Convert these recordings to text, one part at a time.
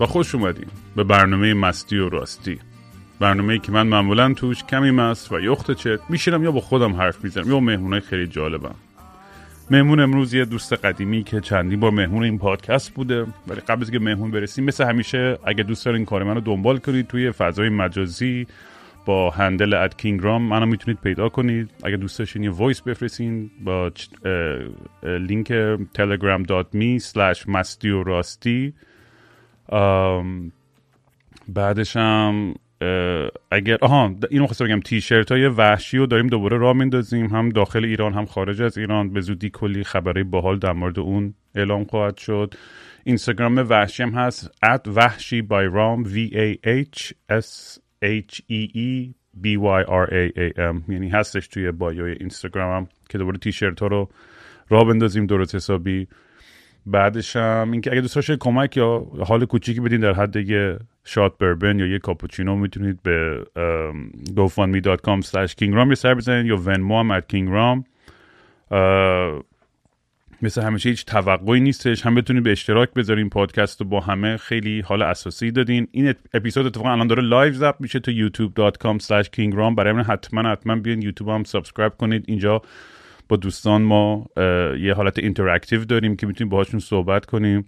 و خوش اومدین. به برنامه مستی و راستی. برنامه که من معمولا توش کمی مست و یخت چت میشینم یا با خودم حرف می‌زنم یا مهمونای خیلی جالبم. مهمون امروز یه دوست قدیمی که چندین بار مهمون این پادکست بوده ولی قبل از که مهمون برسیم مثل همیشه اگه دوست دارین کار منو دنبال کنید توی فضای مجازی با handle at kingram منو می‌تونید پیدا کنید. اگه دوست داشتین یه voice بفرستین با لینک telegram.me slash مستی و راستی. آم، بعدش هم اگر آها اینو خواستم بگم تیشرت های وحشی رو داریم دوباره راه میندازیم هم داخل ایران هم خارج از ایران. به زودی کلی خبری باحال در مورد اون اعلام خواهد شد. اینستاگرام وحشی هم هست at وحشی by رام v a h s h e e b y r a a m. یعنی هستش توی بایوی اینستاگرامم که دوباره تیشرت ها رو راه بندازیم درست حسابی. بعدش هم اینکه اگه دوست داشتید کمک یا حال کوچیکی بدین در حد یه shot bourbon یا یه کاپوچینو می‌تونید به gofundme.com slash kingram یه سر بزنید یا Venmo هم at kingram مثل همیشه هیچ توقعی نیستش. هم بتونید به اشتراک بذارین پادکست رو با همه. خیلی حال اساسی دادین. این اپ- اپیزود اتفاقا الان داره live ضبط میشه تو youtube.com slash kingram برای من حتما حتما بیاین یوتیوب هم subscribe کنید. اینجا با دوستان ما یه حالت interactive داریم که می‌تونیم باهاشون صحبت کنیم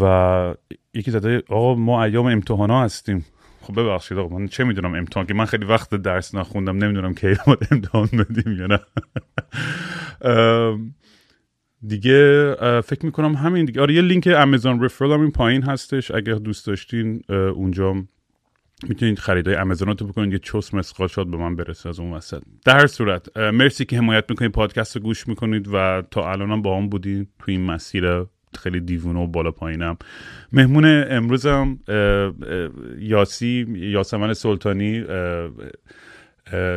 و یکی زده آقا ما ایام امتحان ها هستیم. خب ببخشید آقا من چه می‌دونم امتحان؟ که من خیلی وقت درس نخوندم نمی‌دونم کی باید امتحان بدیم یا نه. دیگه فکر می‌کنم همین دیگه. آره یه لینک Amazon referral هم این پایین هستش اگر دوست داشتین اونجا می‌تونید خریدای امازوناتو بکنید یه چوس مسقاشات به من برسه از اون وسط. در صورت مرسی که حمایت می‌کنید پادکست رو گوش می‌کنید و تا الانم با هم بودین تو این مسیر خیلی دیوونه و بالا پایینم. مهمون امروزم یاسی یاسمن سلطانی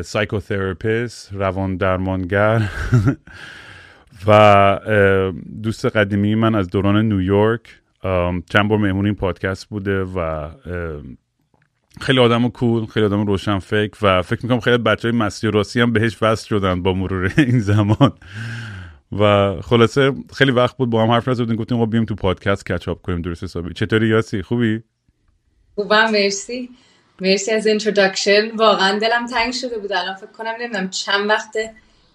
psychotherapist ست روان درمانگر و دوست قدیمی من از دوران نیویورک. چند بار مهمون این پادکست بوده و خیلی آدم cool خیلی آدم روشن فکر و فکر می‌کنم خیلی بچه های مستی و راستی هم بهش وصل شدن با مرور این زمان. و خلاصه خیلی وقت بود با هم حرف نزدیم گفتیم آقا بیایم تو پادکست catch up کنیم درست حسابی. چطوری یاسی؟ خوبی؟ خوبم مرسی. مرسی از introduction واقعا دلم تنگ شده بود. الان فکر کنم نمی‌دونم چند وقت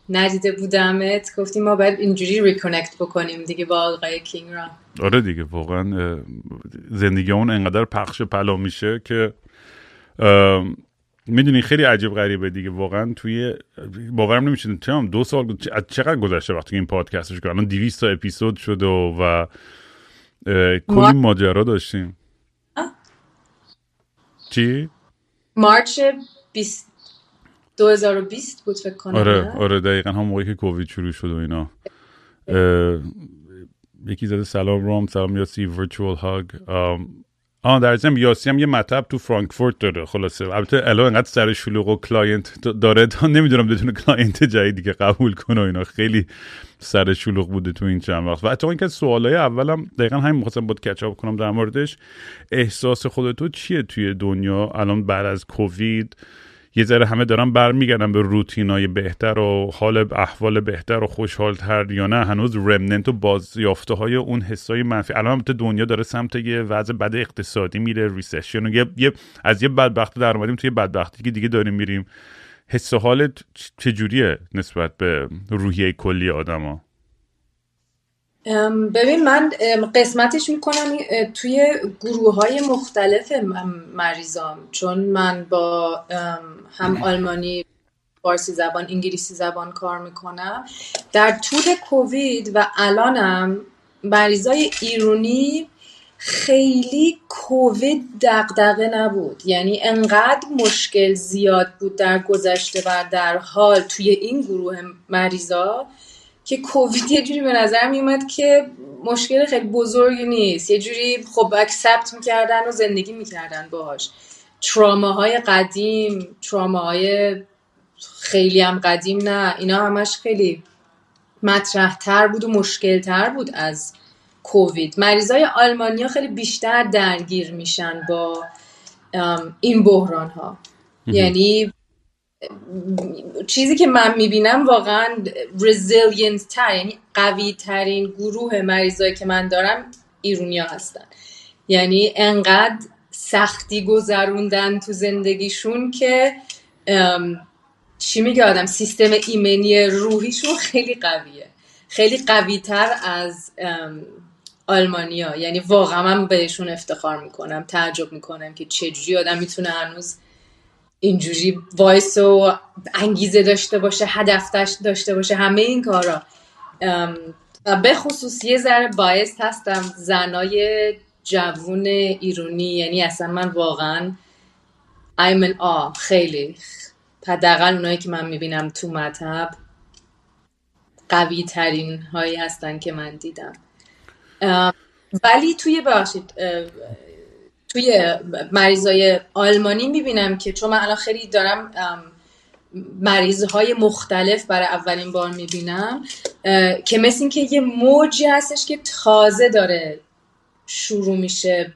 ندیده بودمت. گفتیم ما باید اینجوری reconnect بکنیم دیگه با آقای کینگ را آره دیگه واقعا زندگی اون انقدر پخش و پلا میشه که می‌دونی خیلی عجیب غریبه دیگه. واقعا توی باورم نمیشه چه هم دو سال چقدر گذشته وقتی که این پادکستش کردن الان 200 تا اپیزود شده و, و کلی ما- ماجرا داشتیم. آه. چی؟ March 20 2020 بود فکر کنم آره نه؟ آره دقیقا هم موقعی که کووید شروع شد و اینا. یکی زده سلام رام سلام یاسی virtual hug آه در ضمن یاسی هم یه مطب تو فرانکفورت داره. خلاصه. البته الان انقدر سر شلوغ و client داره. تا نمی‌دونم بتونه client جدیدی که قبول کنه و اینا. خیلی سر شلوغ بوده تو این چند وقت. و حتی اینکه سوالای اولم دقیقا همین می‌خواستم بود کچاپ کنم در موردش. احساس خودتو چیه توی دنیا؟ الان بعد از کووید یه ذره همه دارن برمیگردن به روتینای بهتر و حال احوال بهتر و خوشحالتر یا نه. هنوز رمننت و بازیافته های اون حسای منفی. الان البته دنیا داره سمت یه وضع بد اقتصادی میره ریسشن و یه, یه از یه بدبختی در اومدیم توی بدبختی که دیگه داریم میریم. حس و حالت چجوریه نسبت به روحیه کلی آدما؟ ببین من قسمتش می‌کنم توی گروه های مختلف مریضام. چون من با هم آلمانی فارسی زبان انگلیسی زبان کار می‌کنم. در طول کووید و الانم مریضای ایرونی خیلی کووید دغدغه نبود. یعنی انقدر مشکل زیاد بود در گذشته و در حال توی این گروه مریضا. که کووید یه جوری به نظر میومد که مشکل خیلی بزرگی نیست. یه جوری خب اکسپت می‌کردن و زندگی می‌کردن باهاش. تراماهای قدیم تراماهای خیلی هم قدیم نه اینا همش خیلی مطرح تر بود و مشکل تر بود از کووید. مریضای آلمانیا خیلی بیشتر درگیر میشن با این بحران ها یعنی چیزی که من می‌بینم واقعا resilient تر یعنی قوی ترین گروه مریضایی که من دارم ایرونیا هستن. یعنی انقدر سختی گذروندن تو زندگیشون که چی میگه آدم سیستم ایمنی روحیشون خیلی قویه. خیلی قوی تر از آلمانیا. یعنی واقعا من بهشون افتخار می‌کنم تعجب می‌کنم که چجوری آدم می‌تونه هنوز اینجوری وایس و انگیزه داشته باشه هدف داشته باشه همه این کارا. و به خصوص یه ذره باعث هستم. زنای جوون ایرونی یعنی اصلا من واقعا I'm in awe خیلی. حداقل اونایی که من می‌بینم تو مطب قوی ترین هایی هستن که من دیدم. ولی توی باشید توی مریضای آلمانی می‌بینم که چون من الان خیلی دارم مریض های مختلف برای اولین بار می‌بینم که مثل این که یه موجی هستش که تازه داره شروع میشه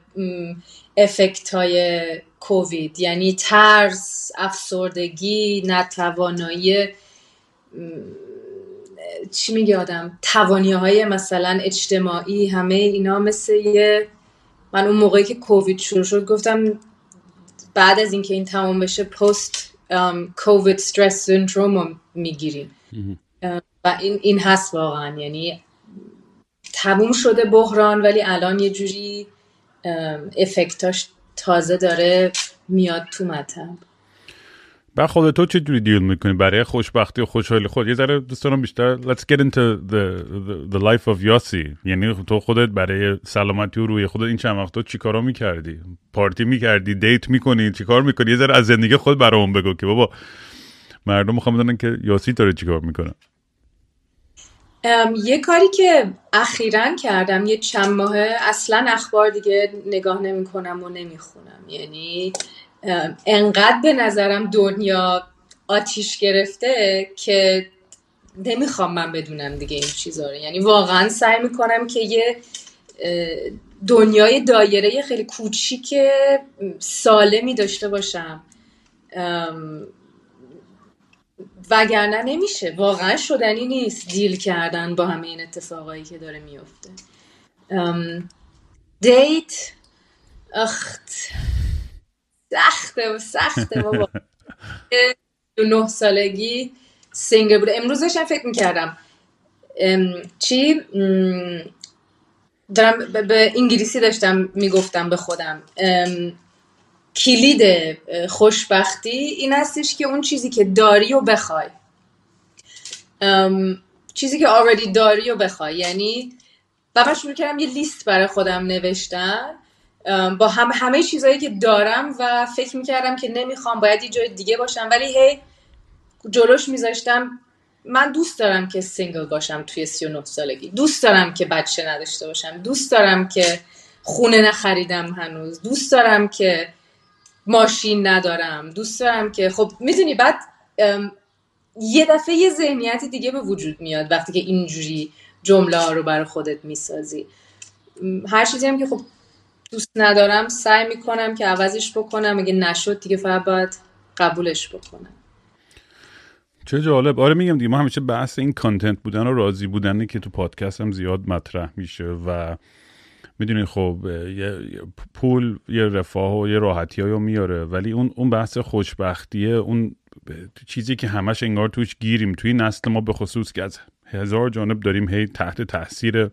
افکت های کووید. یعنی ترس افسردگی نتوانایی چی میگه آدم؟ مثلا اجتماعی همه اینا مثل یه من اون موقعی که کووید شروع شد گفتم بعد از اینکه این تمام بشه پست کووید استرس سندروم می‌گیریم. و این, این هست واقعا. یعنی تموم شده بحران ولی الان یه جوری افکتاش تازه داره میاد تو مطب. بعد خود تو چه جوری دیل می‌کنی؟ برای خوشبختی و خوشحالی خود. یه ذره دوست دارم بیشتر let's get into the, the, the life of یاسی یعنی تو خودت برای سلامتی و روی خودت این چند وقتا چیکارا می‌کردی؟ پارتی می‌کردی دیت می‌کنی چیکار می‌کنی؟ یه ذره از زندگی خود برام بگو که بابا مردم می‌خوام بدونن که یاسی داره چیکار می‌کنه. یه کاری که اخیرا کردم یه چند ماهه اصلا اخبار دیگه نگاه نمی‌کنم و نمی‌خونم. یعنی انقدر به نظرم دنیا آتیش گرفته که نمی‌خوام من بدونم دیگه این چیزا رو. یعنی واقعا سعی می‌کنم که یه دنیای دایره خیلی کوچیک سالمی داشته باشم. وگرنه نمیشه. واقعا شدنی نیست دیل کردن با همه این اتفاقایی که داره میفته دیت اخت. سخته و سخته بابا. نه سالگی سینگل بوده. امروز داشتم فکر می‌کردم. چی؟ دارم به انگلیسی داشتم می‌گفتم به خودم. کلید خوشبختی این هستش که اون چیزی که داری و بخوای. چیزی که already داری و بخوای. یعنی و من شروع کردم یه لیست برای خودم نوشتن. با هم همه چیزهایی که دارم و فکر می‌کردم که نمی‌خوام باید یه جای دیگه باشم. ولی هی جلوش میذاشتم. من دوست دارم که single باشم توی 39 سالگی. دوست دارم که بچه نداشته باشم. دوست دارم که خونه نخریدم هنوز. دوست دارم که ماشین ندارم. دوست دارم که خب می‌دونی بعد یه دفعه یه ذهنیت دیگه به وجود میاد وقتی که اینجوری جمله رو برای خودت می‌سازی. هر چیزی هم که خب دوست ندارم سعی می‌کنم که عوضش بکنم اگه نشد دیگه فقط باید قبولش بکنم. چه جالب. آره میگم دیگه ما همیشه بحث این کانتنت بودن و راضی بودنه که تو پادکست هم زیاد مطرح میشه و می‌دونی خب یه پول یه رفاه و یه راحتی رو میاره ولی اون اون بحث خوشبختیه اون چیزی که همش انگار توش گیریم. توی نسل ما به خصوص که از هزار جانب داریم هی تحت تاثیر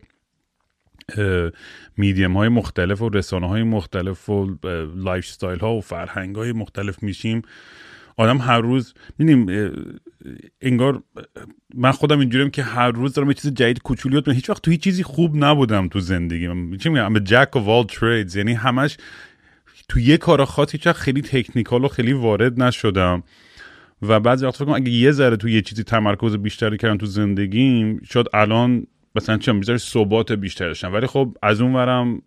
میدیم های مختلف و رسانه های مختلف و lifestyle ها و فرهنگ های مختلف میشیم. آدم هر روز میدیم انگار من خودم اینجوریم که هر روز دارم یه چیز جدید کوچولی من هیچ وقت تو هیچ چیزی خوب نبودم تو زندگی چی میگم؟ jack of all trades. یعنی همش تو یه کار خاص هیچ خیلی technical و خیلی وارد نشدم. و بعضی وقتا فکر کنم اگه یه ذره تو یه چیزی تمرکز بیشتری کردم تو زندگیم شاید الان مثلا یه ذره ثبات بیشتر داشتم. ولی خب از اون ورم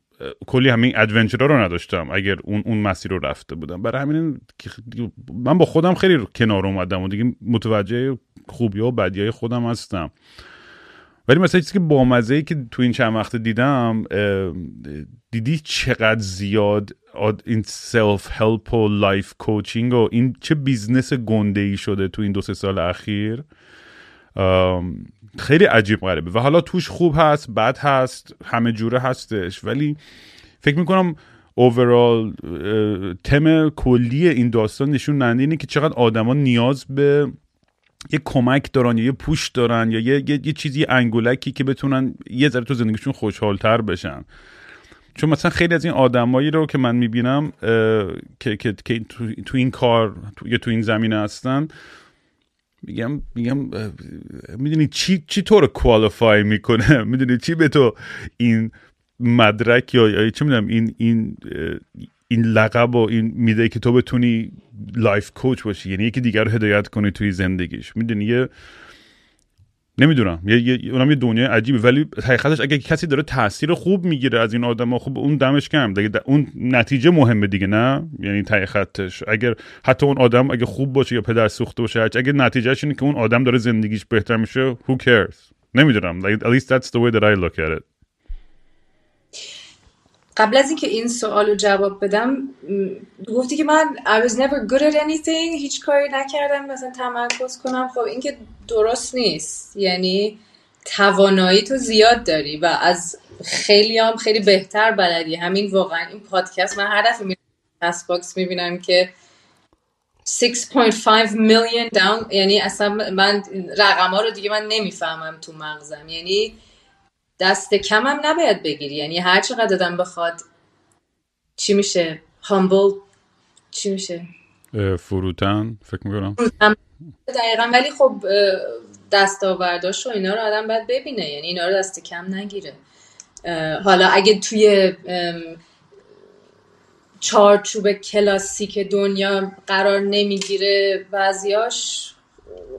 کلی همین adventure رو نداشتم اگر اون اون مسیر رو رفته بودم. برای همین من با خودم خیلی کنار اومدم و دیگه متوجه خوبی و بدی های خودم هستم. ولی مثلا چیزی که بامزه ای که تو این چند وقت دیدم دیدی چقدر زیاد این self help و life coaching و این چه business گنده ای شده تو این دو سه سال اخیر؟ خیلی عجیب غریبه. و حالا توش خوب هست بد هست همه جوره هستش ولی فکر می‌کنم اوورال تم کلی این داستان نشون ننده اینه که چقدر آدما نیاز به یه کمک دارن یا یه پوش دارن یا یه, یه،, یه چیزی انگولکی که بتونن یه ذره تو زندگیشون خوشحالتر بشن. چون مثلا خیلی از این آدمایی رو که من می‌بینم که, که, که تو, تو این کار تو, یا تو این زمینه هستن میگم میگم می‌دونی چی چی تو کوالیفای می‌کنه؟ می‌دونی چی به تو این مدرک یا, یا چه می‌دونم این این این لقب و این میده که تو بتونی life coach باشی یعنی یکی دیگر رو هدایت کنی توی زندگیش. می‌دونی یه نمی‌دونم. یه, یه اونم یه دنیا عجیبه ولی حقیقتش اگه کسی داره تاثیر خوب می‌گیره از این آدم خب اون دمش گرم دیگه اون نتیجه مهمه دیگه نه؟ یعنی خطش اگر حتی اون آدم اگه خوب باشه یا پدر سوخته باشه اگه نتیجهش اینه که اون آدم داره زندگیش بهتر میشه who cares نمی‌دونم. Like, at least that's the way that I look at it. قبل از اینکه این سوال رو جواب بدم گفتی که من I was never good at anything هیچ کاری نکردم مثلا تمرکز کنم. خب این که درست نیست. یعنی توانایی تو زیاد داری و از خیلی هم خیلی بهتر بلدی. همین واقعا این پادکست. من هر دفعه می‌بینم باکس می‌بینم که 6.5 میلیون دانلود یعنی اصلا من رقم ها رو دیگه من نمی‌فهمم تو مغزم. یعنی دست کم هم نباید بگیری. یعنی هر چقدر دادم بخواد چی میشه؟ هامبل چی میشه؟ فروتن فکر می‌کنم. دقیقا. ولی خب دستاورداش و اینا رو آدم باید ببینه. یعنی اینا رو دست کم نگیره. حالا اگه توی چارچوب کلاسیک دنیا قرار نمی‌گیره بعضیاش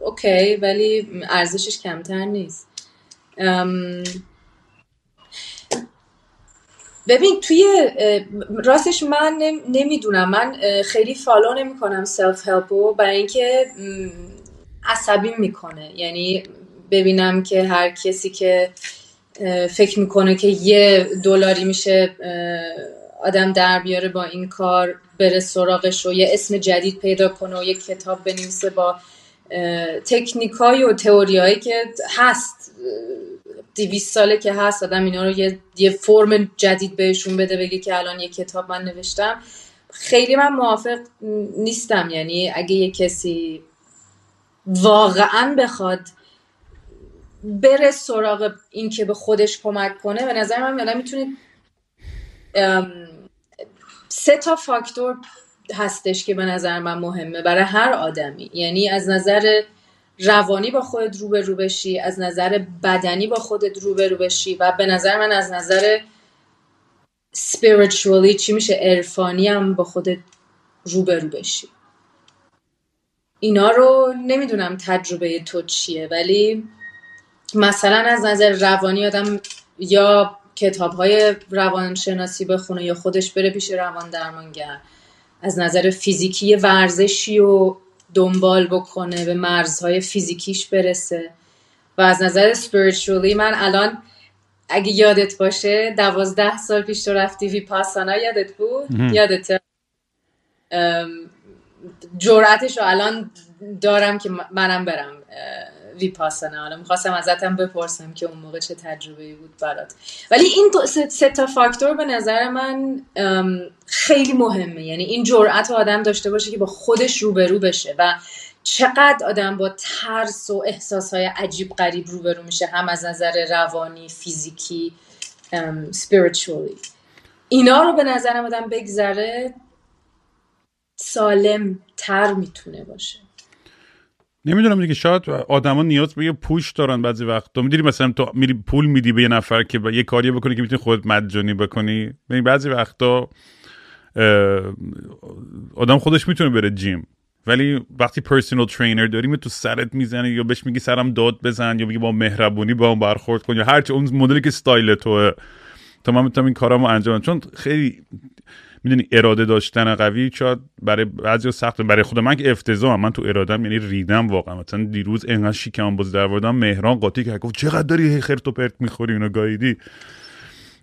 OK. ولی ارزشش کمتر نیست. ببین توی راستش من نمی‌دونم. من خیلی follow نمی‌کنم self-help و برای اینکه عصبی می‌کنه. یعنی ببینم که هر کسی که فکر می‌کنه که یه دلاری میشه آدم در بیاره با این کار بره سراغش و یه اسم جدید پیدا کنه و یه کتاب بنویسه با تکنیکای و تئوریایی که هست. دیویس ساله که هست آدم اینا رو یه, یه فرم جدید بهشون بده بگه که الان یه کتاب من نوشتم. خیلی من موافق نیستم. یعنی اگه یه کسی واقعا بخواد بره سراغ این که به خودش کمک کنه به نظر من می‌تونید سه تا فاکتور هستش که به نظر من مهمه برای هر آدمی. یعنی از نظر روانی با خودت روبرو بشی از نظر بدنی با خودت روبرو بشی و به نظر من از نظر spiritually چی میشه عرفانی هم با خودت روبرو بشی. اینا رو نمی‌دونم تجربه تو چیه ولی مثلا از نظر روانی آدم یا کتاب های روانشناسی بخونه یا خودش بره پیش روان درمانگر از نظر فیزیکی ورزشی و دنبال بکنه به مرزهای فیزیکیش برسه. و از نظر spiritually من الان اگه یادت باشه دوازده سال پیش تو رفتی ویپاسانا یادت بود؟ یادت جرأتش رو الان دارم که منم برم ویپاسانا حالا می‌خواستم ازتم بپرسم که اون موقع چه تجربه بود برات. ولی این سه تا فاکتور به نظر من خیلی مهمه. یعنی این جرأت آدم داشته باشه که با خودش روبرو بشه و چقدر آدم با ترس و احساسهای عجیب غریب روبرو میشه هم از نظر روانی فیزیکی spiritually. اینا رو به نظرم آدم بگذره سالم تر می‌تونه باشه. نمی‌دونم دیگه شاید آدما نیاز به یه پوش دارن بعضی وقت. تو می‌دونی مثلا تو میری پول میدی به یه نفر که یه کاری بکنی که می‌تونی خودت مجانی بکنی. ببین بعضی وقتا آدم خودش می‌تونه بره جیم. ولی وقتی پرسونال ترینر داریم تو سرت می‌زنه یا بهش میگی سرم داد بزن یا میگی با مهربونی با اون برخورد کن یا هرچی اون مدلی که استایل توه. تا من می‌تونم این کارامو انجام چون خیلی می‌دونی اراده داشتن قوی شاید برای بعضی سخت برای خود من که افتضاحم من تو ارادم یعنی ریدم واقعا. مثلا دیروز انقدر شیکم باز در وردم مهران قاطی که گفت چقدر داری خرت و پرت می‌خوری اینو گاییدی؟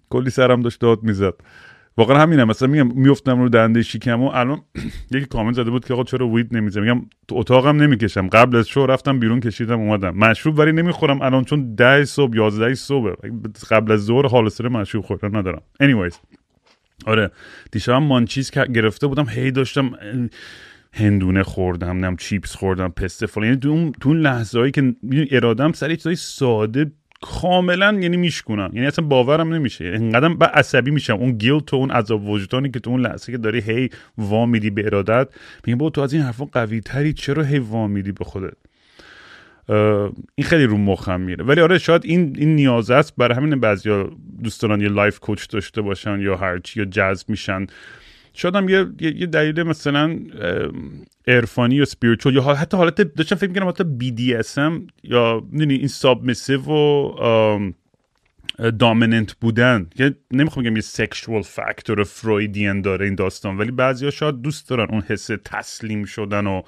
کلی سرم داشت داد می‌زد. واقعا همینه. مثلا میگم میفتم رو دنده شیکم و الان یکی کامنت زده بود که آقا چرا وید نمیزه میگم تو اتاقم نمی‌کشم. قبل از شو رفتم بیرون کشیدم اومدم. مشروب ولی نمی‌خورم. الان چون ده صبح 11 صبح قبل از ظهر حال سر مشروب خوردن ندارم. Anyways. آره دیشبم مانچیز گرفته بودم هی داشتم هندونه خوردم نم چیپس خوردم پسته فلان. یعنی تو اون لحظه هایی که ارادم سر چیزای ساده کاملا یعنی میشکنم یعنی اصلا باورم نمیشه. انقدر با عصبی میشم. اون guilt تو اون عذاب وجدانی که تو اون لحظه که داری هی وا میدی به ارادت میگم با تو از این حرفا قوی تری چرا هی وا میدی به خودت؟ این خیلی رو مخم میره. ولی آره شاید این این نیاز است برای همین بعضیا دوست دارن یه life coach داشته باشن یا هرچی یا جذب میشن. شاید هم یه, یه دلیل مثلا عرفانی یا سپیریچول یا حتی حالت داشتم فکر می‌کنم حتی BDSM یا این سابمیسیو و دامیننت بودن. که نمی‌خوام بگم یه سکشوال فاکتور فرویدین داره این داستان ولی بعضیا شاید دوست دارن اون حس تسلیم شدن و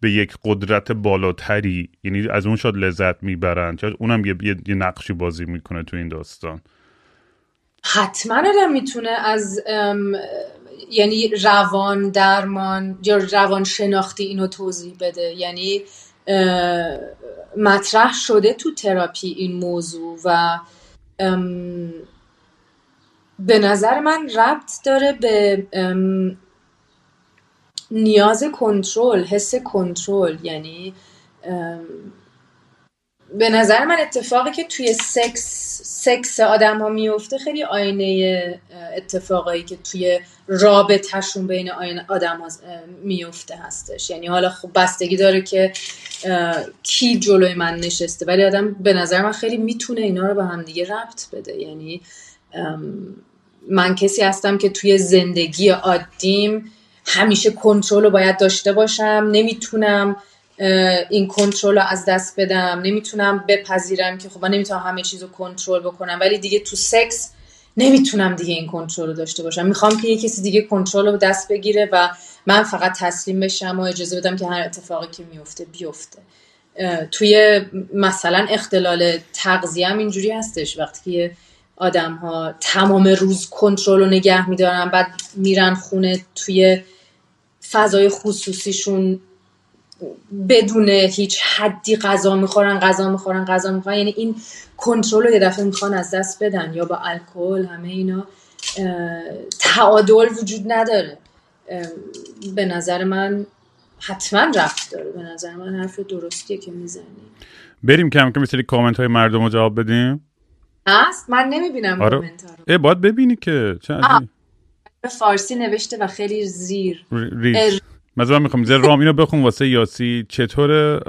به یک قدرت بالاتری یعنی از اون شاید لذت می‌برن. شاید اونم یه, یه،, یه نقشی بازی می‌کنه تو این داستان. حتما آدم می‌تونه از یعنی روان درمان یا روان شناختی اینو توضیح بده. یعنی مطرح شده تو تراپی این موضوع و به نظر من ربط داره به نیاز کنترل حس کنترل یعنی به نظر من اتفاقی که توی سکس سکس آدم ها میفته خیلی آینه اتفاقایی که توی رابطهشون بین آدم ها میفته هستش. یعنی حالا خب بستگی داره که کی جلوی من نشسته. ولی آدم به نظر من خیلی می‌تونه اینا رو به هم دیگه ربط بده. یعنی من کسی هستم که توی زندگی عادیم همیشه کنترل رو باید داشته باشم. نمی‌تونم این کنترل رو از دست بدم. نمی‌تونم بپذیرم که خب من نمی‌تونم همه چیز رو کنترل بکنم. ولی دیگه تو سکس نمی‌تونم دیگه این کنترل رو داشته باشم. می‌خوام که یه کسی دیگه کنترل رو دست بگیره و من فقط تسلیم بشم و اجازه بدم که هر اتفاقی که میفته بیفته. توی مثلا اختلال تغذیه هم اینجوری هستش. وقتی که آدم ها تمام روز کنترل رو نگه میدارن بعد میرن خونه توی فضای خصوصیشون بدون هیچ حدی غذا می‌خورن غذا می‌خورن غذا می‌خورن. یعنی این کنترل رو یه دفعه می‌خوان از دست بدن یا با الکل همه اینا تعادل وجود نداره. به نظر من حتما رفت داره. به نظر من حرف درستیه که می‌زنی. بریم کم که مثلی کامنت های مردم رو جواب بدیم. هست؟ من نمی‌بینم آره. کامنت ها رو. باید ببینی که چه به فارسی نوشته و خیلی زیر. مثلا می‌خوام زیر رام اینو بخون واسه یاسی. چطور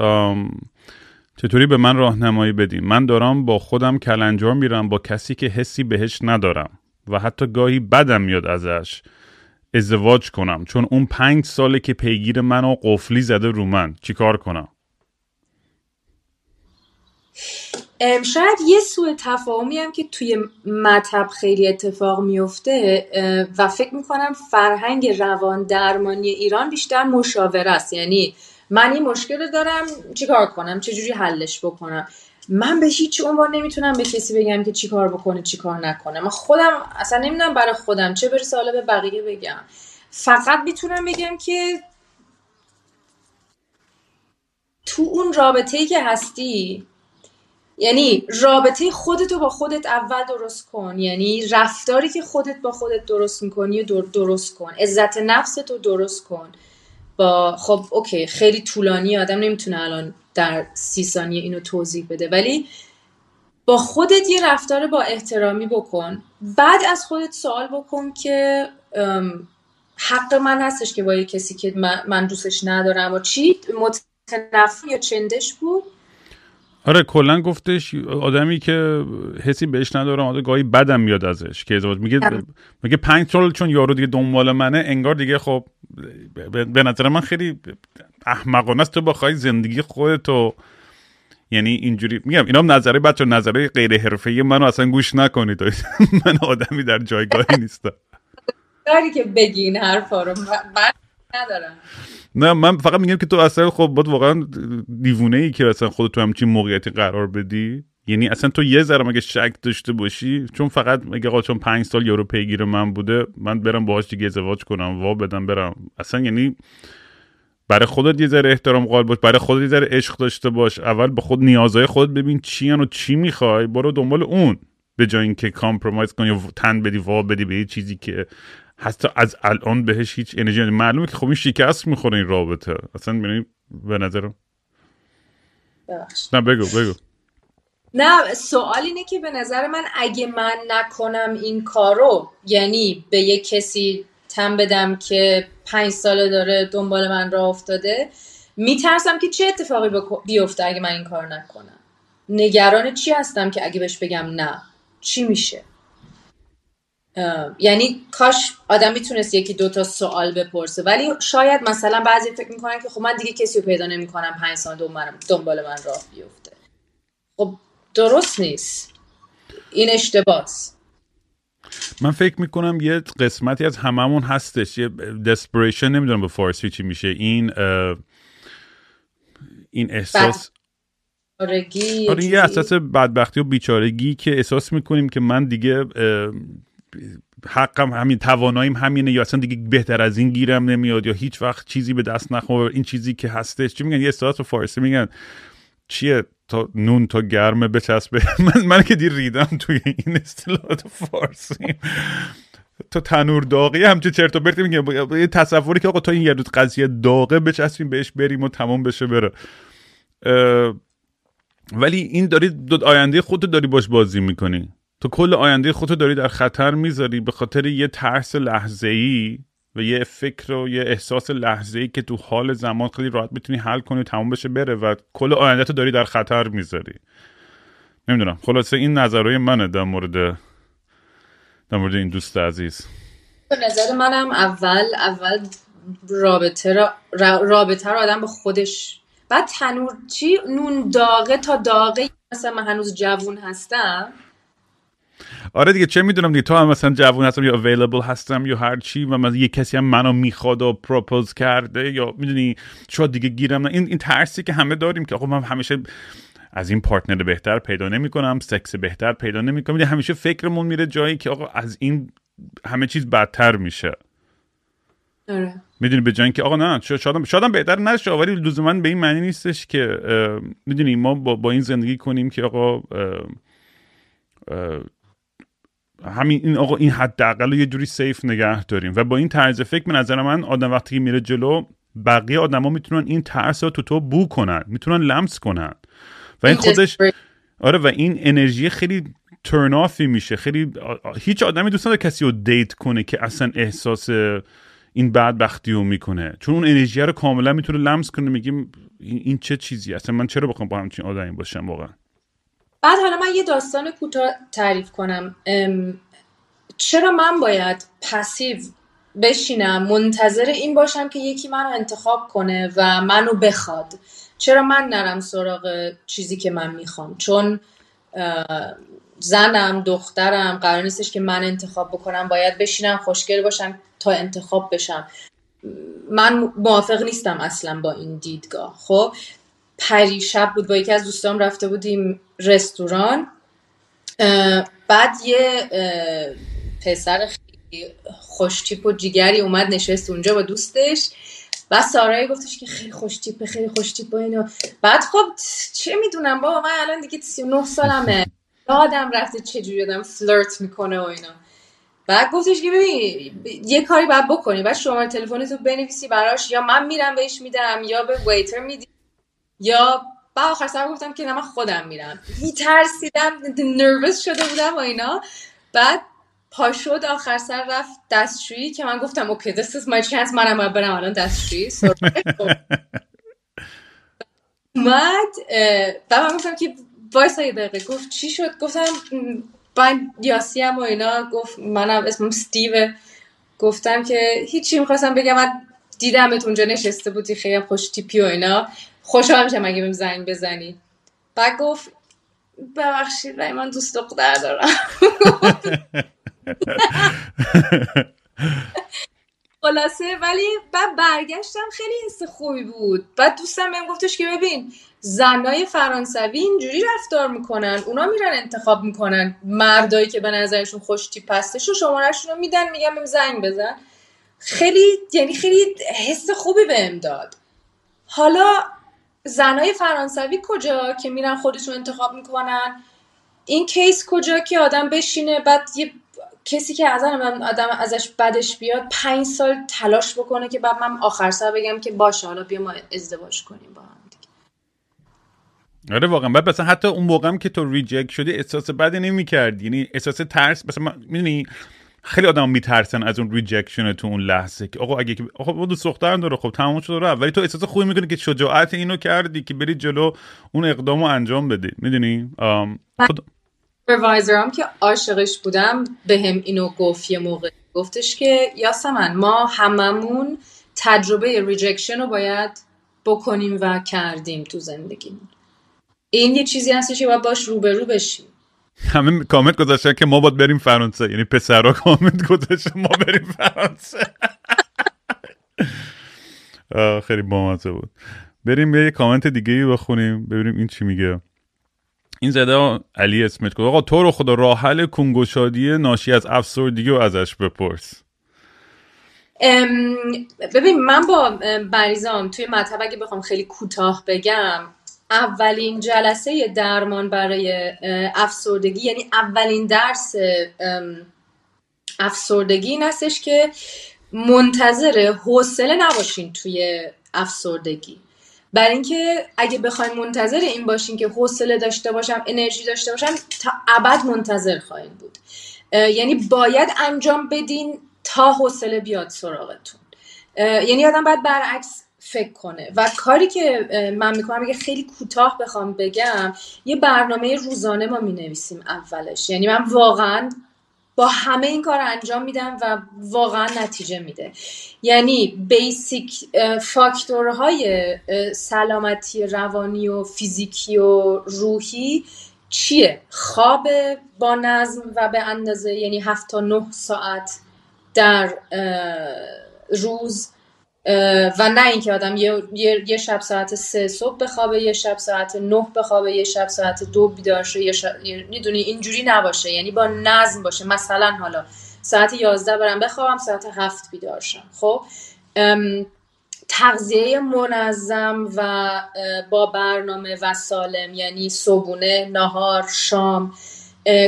چطوری به من راهنمایی بدیم من دارم با خودم کلنجار میرم با کسی که حسی بهش ندارم. و حتی گاهی بدم میاد ازش ازدواج کنم. چون اون پنج ساله که پیگیر من و قفلی زده رو من. چیکار کنم؟ شاید یه سوء تفاهمی هم که توی مطب خیلی اتفاق میفته و فکر می‌کنم فرهنگ روان درمانی ایران بیشتر مشاوره است. یعنی من این مشکل دارم چیکار کنم؟ چجوری حلش بکنم؟ من به هیچ عنوان نمی‌تونم به کسی بگم که چیکار بکنه چیکار نکنه. من خودم اصلا نمی‌دونم برای خودم چه برسه حالا به بقیه بگم. فقط می‌تونم بگم که تو اون رابطه ای که هستی یعنی رابطه خودتو با خودت اول درست کن. یعنی رفتاری که خودت با خودت درست می‌کنی و درست کن. عزت نفستو درست کن. با خب اوکی خیلی طولانی آدم نمی‌تونه الان در سی ثانیه اینو توضیح بده. ولی با خودت یه رفتار با احترامی بکن. بعد از خودت سوال بکن که حق من هستش که با یه کسی که من دوستش ندارم و چی؟ متنفی یا چندش بود؟ آره کلا گفتش آدمی که حسی بهش ندارم آده گاهی بدم میاد ازش که ازدواج میگه میگه پنج سال چون یارو دیگه دنبال منه انگار دیگه خب به نظر من خیلی احمقانه است تو بخوای زندگی خودتو یعنی اینجوری میگم اینا نظره بچه نظره غیر حرفه‌ای منو اصلا گوش نکنید. من آدمی در جایگاهی نیستم. داری که بگین حرفا رو. ندارم. نه من فقط میگم که تو اصلا خب بود واقعا دیوونه ای که اصلا خودت تو همچین موقعیتی قرار بدی. یعنی اصلا تو یه ذره مگه شک داشته باشی؟ چون فقط مگه آقا چون پنج سال یورو پیگیر من بوده من برم باهاش دیگه ازدواج کنم وا بدم برم. اصلا یعنی برای خودت یه ذره احترام قائل باش برای خودت یه ذره عشق داشته باش. اول به خود نیازهای خودت ببین چی و چی می‌خوای برو دنبال اون. به جای اینکه کامپرومایز کنی و تن بدی وا بدی به چیزی که حتی از الان بهش هیچ انرژی معلومه که خب این شکست می‌خوره این رابطه. اصلا ببینید به نظرم. نه بگو بگو. نه سوال اینه که به نظر من اگه من نکنم این کارو یعنی به یه کسی تم بدم که پنج ساله داره دنبال من را افتاده میترسم که چه اتفاقی بیفته اگه من این کار نکنم. نگران چی هستم که اگه بهش بگم نه؟ چی میشه؟ یعنی کاش آدم می‌تونست یکی دو تا سوال بپرسه. ولی شاید مثلا بعضی فکر می‌کنن که خب من دیگه کسی رو پیدا نمی‌کنم پنج سال دنبال من راه بیفته. خب درست نیست. این اشتباس. من فکر می‌کنم یه قسمتی از هممون هستش. یه دسپریشن نمی‌دونم به فارسی چی میشه. این این احساس آره یه اساس بدبختی و بیچارگی که احساس می‌کنیم که من دیگه حقم همین تواناییم همینه یا اصلا دیگه بهتر از این گیرم نمیاد یا هیچ وقت چیزی به دست نخور. این چیزی که هستش. چی میگن؟ یه اصطلاح تو فارسی میگن. چیه؟ تا نون تا گرمه بچسبه. من, من که دیر ریدم توی این اصطلاحات فارسی. تو تنور داغی همچه چرت و پرت میگه. یه تصوری که آقا تا این یه قضیه داغه بچسبیم بهش بریم و تمام بشه بره. ولی این داری آینده خودت داری باش بازی می‌کنی. تو کل آینده خودتو داری در خطر می‌ذاری به خاطر یه ترس لحظه ای و یه فکر و یه احساس لحظه ای که تو حال زمان خیلی راحت می‌تونی حل کنی و تموم بشه بره و کل آینده تو داری در خطر می‌ذاری. نمی‌دونم. خلاصه این نظرهای منه در مورد در مورد این دوست عزیز. به نظر منم اول اول رابطه را رابطه رو آدم به خودش بعد تنور چی؟ نون داغه تا داغه. مثلا من هنوز جوون هستم. آره دیگه چه می‌دونم دیگه تو هم مثلا جوون هستم یا اویلیبل هستم یا هر چی و مثلا یه کسی هم منو می‌خواد و پروپوز کرده یا می‌دونی شاید دیگه گیرم این این ترسی که همه داریم که آقا من همیشه از این پارتنر بهتر پیدا نمی کنم سکس بهتر پیدا نمی کنم همیشه فکرمون میره جایی که آقا از این همه چیز بدتر میشه آره. می‌دونی به جای که آقا نه شادم شادم بهتر نشه ولی لزوما به این معنی نیستش که می‌دونی ما با, با این زندگی کنیم که آقا همین این آقا این حداقل یه جوری سیف نگه داریم. و با این طرز فکر به نظر من آدم وقتی میره جلو بقیه آدما می‌تونن این ترس رو تو تو بو کنن می‌تونن لمس کنن. و این خودش آره و این انرژی خیلی ترن آفی میشه. خیلی هیچ آدمی دوست نداره کسی رو دیت کنه که اصلا احساس این بدبختی رو می‌کنه. چون اون انرژی رو کاملا می‌تونه لمس کنه میگیم این چه چیزی اصلا من چرا بخوام با همچین آدمی باشم واقعا؟ بعد حالا من یه داستان کوتاه تعریف کنم. چرا من باید پسیو بشینم؟ منتظر این باشم که یکی منو انتخاب کنه و منو بخواد. چرا من نرم سراغ چیزی که من می‌خوام؟ چون زنم دخترم قرار نیستش که من انتخاب بکنم باید بشینم خوشگل باشم تا انتخاب بشم. من موافق نیستم اصلا با این دیدگاه خب؟ پریشب بود. با یکی از دوستام رفته بودیم رستوران. بعد یه پسر خیلی خوشتیپ و جیگری اومد نشست اونجا با دوستش. و سارایی گفتش که خیلی خوشتیپه خیلی خوشتیپه اینو بعد خب چه می‌دونم بابا من الان دیگه 39 سالمه. آدم رفته چجوری آدم فلرت می‌کنه و اینا. بعد گفتش که ببین یه کاری باید بکنی. بعد شماره تلفنتو بنویسی براش. یا من میرم بهش میدم یا به ویتر میدی. یا با آخر سر گفتم که نه من خودم میرم. میترسیدم نروس شده بودم و اینا. بعد پا شد آخر سر رفت دستشویی که من گفتم اوکی this is my chance منم باید برم الان دستشویی. اومد بعد من گفتم که وایسا یه دقیقه گفت چی شد؟ گفتم من یاسی هم و اینا. گفت منم اسمم استیو گفتم که هیچی می‌خواستم بگم. من دیدمت اونجا نشسته بودی خیلی خوش تیپی و اینا. خوشحال میشم اگه بهم زنگ بزنی. بعد گفت ببخشید ولی من دوست دختر دارم. خلاصه ولی بعد برگشتم خیلی حس خوبی بود. بعد دوستم بهم گفتش که ببین زنای فرانسوی اینجوری رفتار می‌کنن اونا میرن انتخاب می‌کنن مردایی که به نظرشون خوش تیپ هستش و شمارهشون رو میدن میگن بهم زنگ بزن. خیلی یعنی خیلی حس خوبی بهم داد. حالا زنای فرانسوی کجا که میرن خودشون انتخاب می‌کنن؟ این case کجا که آدم بشینه بعد یه کسی که از آدم ازش بدش بیاد پنج سال تلاش بکنه که بعد من آخر سر بگم که باشه حالا بیا ما ازدواج کنیم با هم آره واقعا. بعد مثلا حتی اون موقعم که تو reject شدی احساس بدی نمی‌کردی. یعنی احساس ترس مثلا می‌دونی؟ خیلی آدم میترسن از اون rejection تو اون لحظه که آقا اگه آقا دوست دختر داره خب تمام شده رفت. ولی تو احساس خوبی می‌کنی که شجاعت اینو کردی که بری جلو اون اقدامو انجام بدی. می‌دونی؟ supervisor م که عاشقش بودم به هم اینو گفت یه موقع. گفتش که یاسمن ما هممون تجربه rejection رو باید بکنیم و کردیم تو زندگیمون. این یه چیزی هستش که باید باش روبرو بشیم. همه کامنت گذاشتن که ما باید بریم فرانسه. یعنی پسرها کامنت گذاشتن ما بریم فرانسه. خیلی بامزه بود. بریم یه کامنت دیگه ای بخونیم ببینیم این چی میگه. این زده علی اسمت گفت آقا تو رو خدا راه حل کنگوشادی ناشی از افسردگی رو ازش بپرس. ببین من با بریزام توی مطلب اگه بخوام خیلی کوتاه بگم اولین جلسه درمان برای افسردگی یعنی اولین درس افسردگی این هستش که منتظر حوصله نباشین توی افسردگی. برای اینکه اگه بخوایم منتظر این باشین که حوصله داشته باشم انرژی داشته باشم تا ابد منتظر خواهیم بود. یعنی باید انجام بدین تا حوصله بیاد سراغتون. یعنی آدم باید برعکس فکر کنه. و کاری که من می‌کنم اگه خیلی کوتاه بخوام بگم یه برنامه روزانه ما می نویسیم اولش. یعنی من واقعا با همه این کار انجام میدم و واقعا نتیجه میده. یعنی بیسیک فاکتورهای سلامتی روانی و فیزیکی و روحی چیه؟ خواب با نظم و به اندازه یعنی هفت تا نه ساعت در روز و نه اینکه آدم یه،, یه،, شب ساعت سه صبح بخوابه یه شب ساعت نه بخوابه یه شب ساعت دو بیدار شه یه شب... می‌دونی اینجوری نباشه. یعنی با نظم باشه. مثلا حالا ساعت یازده برم بخوابم ساعت هفت بیدار شم. خب؟ تغذیه منظم و با برنامه و سالم یعنی صبونه نهار شام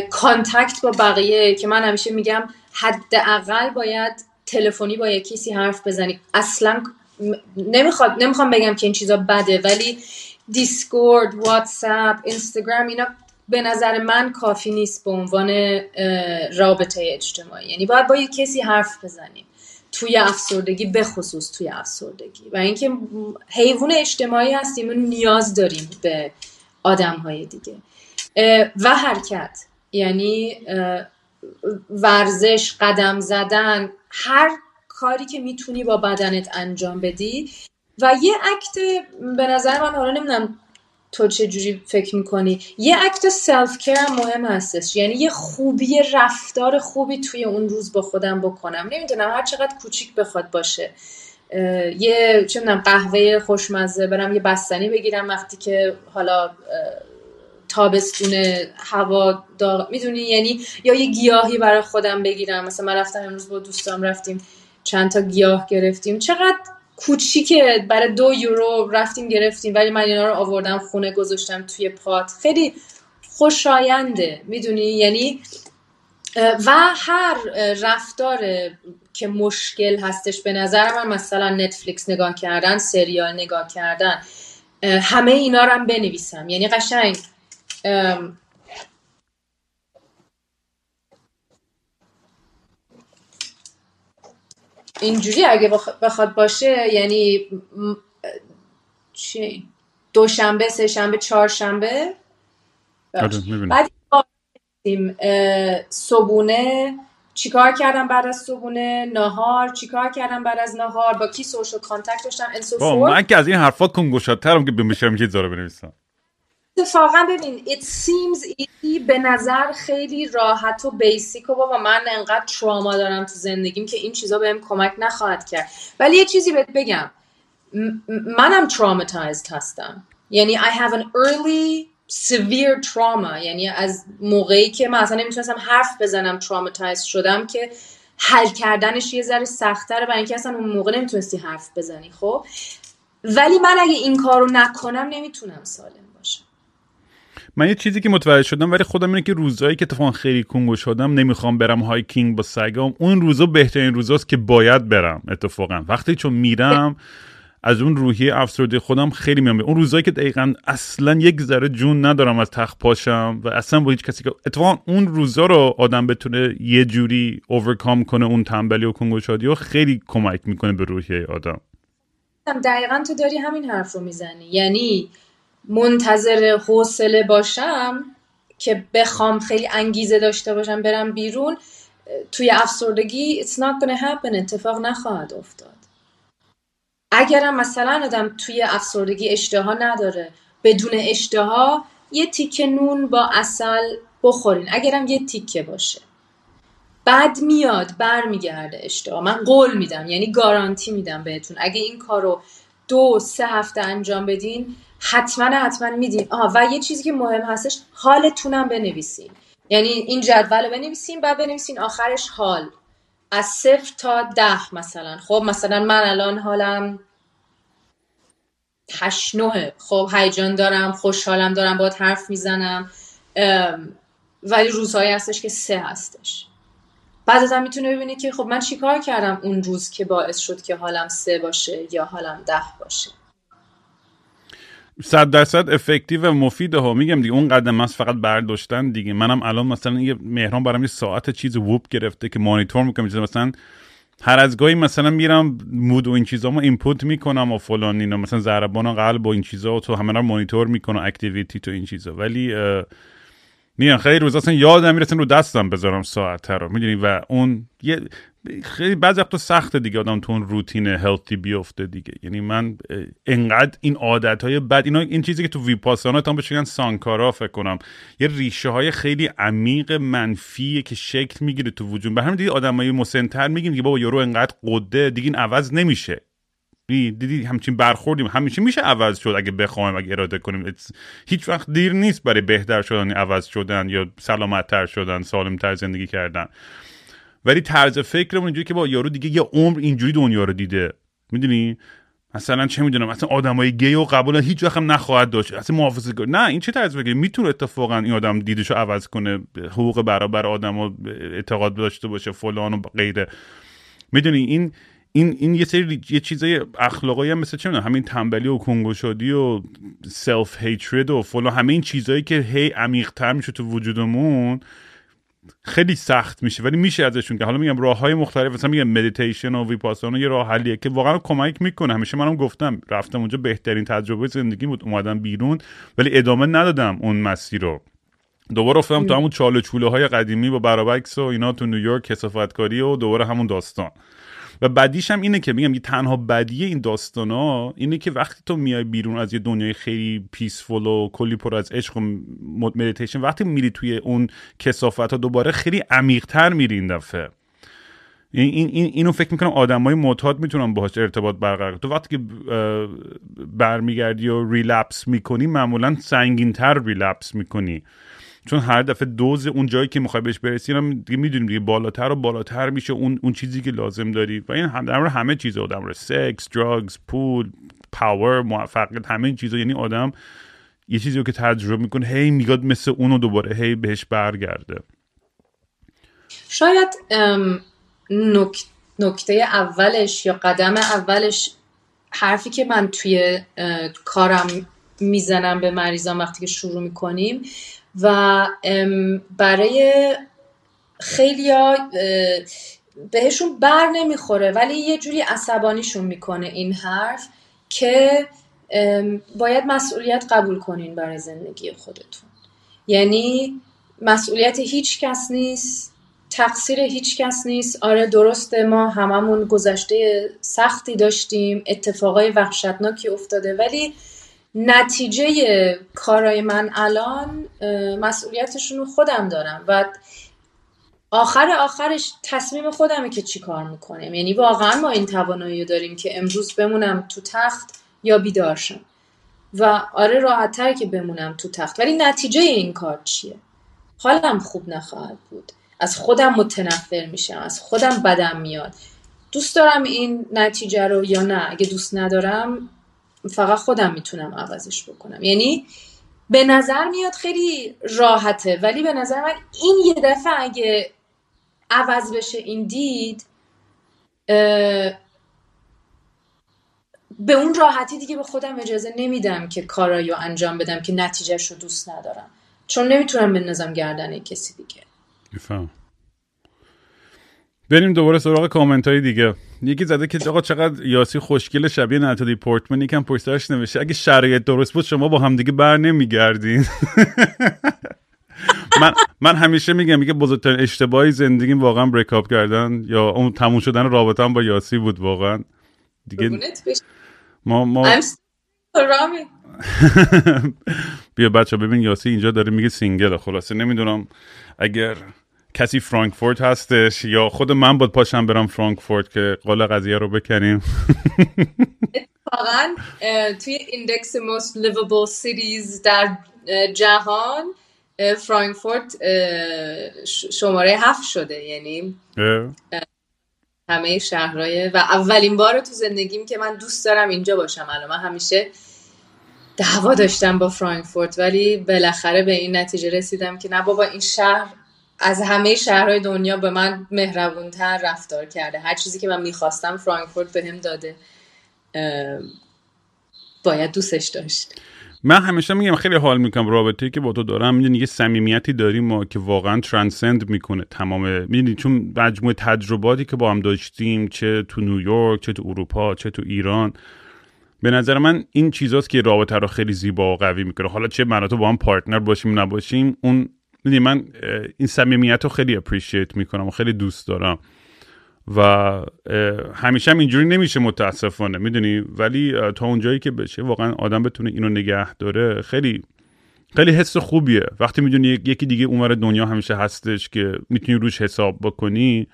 contact با بقیه که من همیشه میگم حداقل باید تلفنی با یک کسی حرف بزنی. اصلا نمی‌خواد نمی‌خوام بگم که این چیزا بده ولی دیسکورد واتساپ اینستاگرام اینا به نظر من کافی نیست به عنوان رابطه اجتماعی. یعنی باید با یک کسی حرف بزنیم توی افسردگی به خصوص توی افسردگی. و اینکه حیوان اجتماعی هستیم و نیاز داریم به آدم های دیگه و حرکت. یعنی ورزش قدم زدن هر کاری که می‌تونی با بدنت انجام بدی. و یه اکت به نظر من حالا نمی‌دونم تو چه جوری فکر می‌کنی یه اکت سلف کر مهم هستش. یعنی یه خوبی رفتار خوبی توی اون روز با خودم بکنم. نمی‌دونم هر چقدر کوچیک بخواد باشه. یه چه می‌دونم قهوه خوشمزه برم یه بستنی بگیرم وقتی که حالا تابستون هوا داغ می‌دونی؟ یعنی یا یه گیاهی برای خودم بگیرم. مثلا من رفتم امروز با دوستام رفتیم چند تا گیاه گرفتیم. چقدر کوچیکه. برای دو یورو رفتیم گرفتیم ولی من اینا رو آوردم خونه گذاشتم توی پات. خیلی خوشاینده. می‌دونی؟ یعنی و هر رفتار که مشکل هستش به نظر من مثلا نتفلیکس نگاه کردن سریال نگاه کردن همه اینا رو هم بنویسم. یعنی قشنگ اینجوری اگه بخواد باشه یعنی چی؟ دوشنبه سه شنبه چهارشنبه آره، می‌بینم. بعد صبونه چیکار کردم بعد از صبونه نهار. چیکار کردم بعد از نهار؟ با کی social contact داشتم؟ forth. من که از این حرفا کون گشادترم که بشینم چیزا رو بنویسم. اتفاقا ببین it seems easy به نظر خیلی راحت و basic و بابا من انقدر تراما دارم تو زندگیم که این چیزا بهم کمک نخواهد کرد. ولی یه چیزی بهت بگم. منم traumatized هستم. یعنی I have an early severe trauma. یعنی از موقعی که من اصلا نمی‌تونستم حرف بزنم traumatized شدم که حل کردنش یه ذره سختره برای اینکه اصلا اون موقع نمی‌تونستی حرف بزنی خب؟ ولی من اگه این کارو نکنم نمی‌تونم سالم. من یه چیزی که متوجه شدم ولی خودم اینه که روزایی که اتفاقا خیلی کنگو شدم نمی‌خوام برم هایکینگ با سگام. اون روزا بهترین روزاست که باید برم اتفاقا. وقتی چون میرم از اون روحیه افسرده خودم خیلی میام. اون روزایی که دقیقا اصلا یک ذره جون ندارم از تخت پاشم و اصلا با هیچ کسی که اتفاقا اون روزا رو آدم بتونه یه جوری اوورکام کنه اون تنبلی و کنگو شادی و خیلی کمک می‌کنه به روحیه آدم. دقیقا تو داری همین حرف رو می‌زنی. یعنی منتظر حوصله باشم که بخوام خیلی انگیزه داشته باشم برم بیرون توی افسردگی it's not gonna happen اتفاق نخواهد افتاد. اگرم مثلا آدم توی افسردگی اشتها نداره بدون اشتها یه تیکه نون با اصل بخورین. اگرم یه تیکه باشه. بعد میاد برمیگرده اشتها. من قول میدم یعنی گارانتی میدم بهتون. اگه این کارو دو سه هفته انجام بدین حتما حتما میدین. آها و یه چیزی که مهم هستش حالتونم بنویسین. یعنی این جدول رو بنویسین بعد بنویسین آخرش حال. از صفر تا ده مثلا. خب مثلا من الان حالم هشت نهه خب هیجان دارم خوشحالم دارم باید حرف می‌زنم. ولی روزهایی هستش که سه هستش. بعد ازم می‌تونه ببینی که خب من چیکار کردم اون روز که باعث شد که حالم سه باشه یا حالم ده باشه. صد درصد افکتیو و مفیده ها. میگم دیگه اون قدم از فقط برداشتن دیگه. منم الان مثلا یه مهران برام یه ساعت چیز ووب گرفته که مانیتور می‌کنم. چیز مثلا هر از گاهی مثلا میرم mood و این چیزامو input می‌کنم و فلان اینا. مثلا ضربان و قلب و این چیزا و تو همه رو مانیتور می‌کنم activity تو این چیزا. ولی میگم خیلی روز اصلا یادم میره رو دستم بذارم ساعت رو. می‌دونی؟ و اون یه خیلی بعضی وقتا سخته دیگه آدم تو اون routine healthy بیفته دیگه. یعنی من انقدر این عادت های بد اینا این چیزی که تو ویپاسانا تا بهش میگن سانکارا فکر کنم. یه ریشه های خیلی عمیق منفیه که شکل می‌گیره تو وجود. به همین دیگه آدمای مسنتر میگیم دیگه بابا یارو انقدر قده دیگه این عوض نمیشه. دیدی همچین برخوردیم همیشه میشه عوض شد اگه بخوایم اگه اراده کنیم. هیچ وقت دیر نیست برای بهتر شدن عوض شدن یا سلامتتر شدن سالمتر زندگی کردن. ولی طرز فکرمون اینجوری که با یارو دیگه یه عمر اینجوری دنیا رو دیده. می‌دونی؟ مثلا چه می‌دونم مثلا آدمای گی و قبول هیچ وقت هم نخواهد داشت. اصلا محافظه کن نه این چه طرز فکری؟ می‌تونه اتفاقا این آدم دیدشو عوض کنه حقوق برابر آدم اعتقاد داشته باشه فلان و غیره. می‌دونی؟ این این این یه سری یه چیزای اخلاقی هم مثل چه می‌دونم؟ همین تنبلی و کون گشادی و self-hatred و فلان همه این چیزایی که هی عمیق‌تر میشه تو وجودمون خیلی سخت میشه ولی میشه ازشون که. حالا میگم راه های مختلف مثلا میگم مدیتیشن و ویپاسانا یه راه حلیه که واقعا کمک می‌کنه. همیشه منم گفتم رفتم اونجا بهترین تجربه زندگی بود اومدم بیرون ولی ادامه ندادم اون مسیر رو. دوباره افتادم تو همون چاله چوله های قدیمی با بر و بکس و اینا تو نیویورک کثافتکاری و دوباره همون داستان. و بدیش هم اینه که میگم تنها بدی این داستان ها اینه که وقتی تو میای بیرون از یه دنیای خیلی peaceful و کلی پر از عشق و مدیتیشن وقتی میری توی اون کثافت ها دوباره خیلی عمیقتر میری این دفعه این, این, این اینو فکر می‌کنم آدمای معتاد می‌تونن باهاش ارتباط برقرار. تو وقتی که برمیگردی و relapse می‌کنی معمولا سنگینتر relapse می‌کنی چون هر دفعه دوز اون جایی که می‌خوای بهش برسی هم دیگه می‌دونیم دیگه بالاتر و بالاتر میشه اون اون چیزی که لازم داری. و این هم در همه چیز آدم رو سکس drugs پول پاور موفقیت همه این چیزا. یعنی آدم یه چیزی رو که تجربه می‌کنه هی میگاد مثل اونو دوباره هی بهش برگرده. شاید نک- نکته اولش یا قدم اولش حرفی که من توی کارم می‌زنم به مریضان وقتی که شروع می‌کنیم و برای خیلیا اه، بهشون بر نمی‌خوره ولی یه جوری عصبانیشون می‌کنه این حرف که باید مسئولیت قبول کنین برای زندگی خودتون. یعنی مسئولیت هیچ کس نیست تقصیر هیچ کس نیست. آره درسته ما هممون گذشته سختی داشتیم اتفاقای وحشتناکی افتاده ولی نتیجه کارای من الان مسئولیتشون رو خودم دارم و آخر آخرش تصمیم خودمه که چی کار می‌کنیم یعنی واقعا ما این توانایی رو داریم که امروز بمونم تو تخت یا بیدارشم و آره راحتتر که بمونم تو تخت. ولی نتیجه این کار چیه؟ حالم خوب نخواهد بود. از خودم متنفر میشم. از خودم بدم میاد. دوست دارم این نتیجه رو یا نه. اگه دوست ندارم فقط خودم می‌تونم عوضش بکنم. یعنی به نظر میاد خیلی راحته ولی به نظر من این یه دفعه اگه عوض بشه این دید به اون راحتی دیگه به خودم اجازه نمیدم که کارایی رو انجام بدم که نتیجهش رو دوست ندارم. چون نمی‌تونم بندازم گردن کسی دیگه. بریم دوباره سراغ کامنت های دیگه. یکی زده که آقا چقدر یاسی خوشگل شبیه نتالی پورتمن یکم پشترش نوشته. اگه شرایط درست بود شما با همدیگه بر نمیگردین. من من همیشه میگم میگه بزرگترین اشتباهی زندگیم واقعا break up کردن یا اون تموم شدن رابطم با یاسی بود واقعا. دیگه ما ما بیا بچه ببین یاسی اینجا داره میگه single خلاصه نمی‌دونم اگر کسی فرانکفورت هستش یا خود من باید پاشم برم فرانکفورت که قول قضیه رو بکنیم؟ واقعا توی index most livable cities در جهان فرانکفورت شماره هفت شده یعنی همه شهرهای و اولین بار تو زندگیم که من دوست دارم اینجا باشم. الان من همیشه دعوا داشتم با فرانکفورت ولی بالاخره به این نتیجه رسیدم که نه بابا این شهر از همه شهرهای دنیا به من مهربونتر رفتار کرده. هر چیزی که من می‌خواستم فرانکفورت به هم داده. باید دوستش داشت. من همیشه میگم خیلی حال می‌کنم رابطه که با تو دارم. می‌دونی یه صمیمیتی داریم ما که واقعا ترانسند می‌کنه. تمام می‌دونی چون مجموعه تجرباتی که با هم داشتیم چه تو نیویورک چه تو اروپا چه تو ایران. به نظر من این چیزاست که رابطه رو خیلی زیبا و قوی می‌کنه. حالا چه تو با هم پارتنر باشیم نباشیم اون می‌دونی من این صمیمیت رو خیلی اپریشیت می‌کنم و خیلی دوست دارم. و همیشه هم اینجوری نمیشه متاسفانه می‌دونی؟ ولی تا اونجایی که بشه واقعا آدم بتونه اینو نگه داره خیلی خیلی حس خوبیه. وقتی می‌دونی یکی دیگه اونور دنیا همیشه هستش که می‌تونی روش حساب بکنی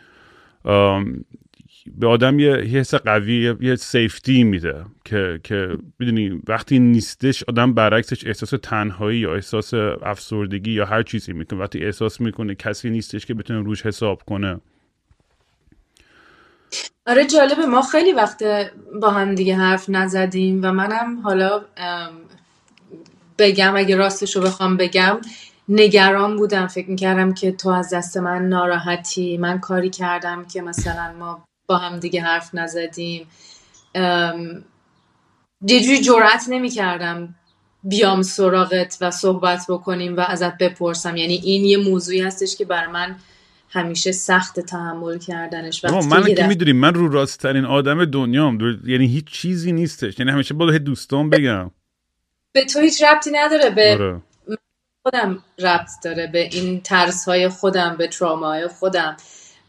به آدم یه حس قوی یه سیفتی میده که که می‌دونی وقتی نیستش آدم برعکسش احساس تنهایی یا احساس افسردگی یا هر چیزی می‌کنه. وقتی احساس می‌کنه کسی نیستش که بتونه روش حساب کنه. آره جالبه ما خیلی وقت با هم دیگه حرف نزدیم و منم حالا بگم اگه راستش رو بخوام بگم نگران بودم. فکر می‌کردم که تو از دست من ناراحتی. من کاری کردم که مثلا ما با هم دیگه حرف نزدیم. یه جوری جرأت نمی‌کردم بیام سراغت و صحبت بکنیم و ازت بپرسم. یعنی این یه موضوعی هستش که بر من همیشه سخت تحمل کردنش. من که می‌دونیم من رو راست ترین آدم دنیام. یعنی هیچ چیزی نیستش. یعنی همیشه با دوستان بگم. به تو هیچ ربطی نداره به آره. خودم ربط داره به این ترس های خودم به های خودم.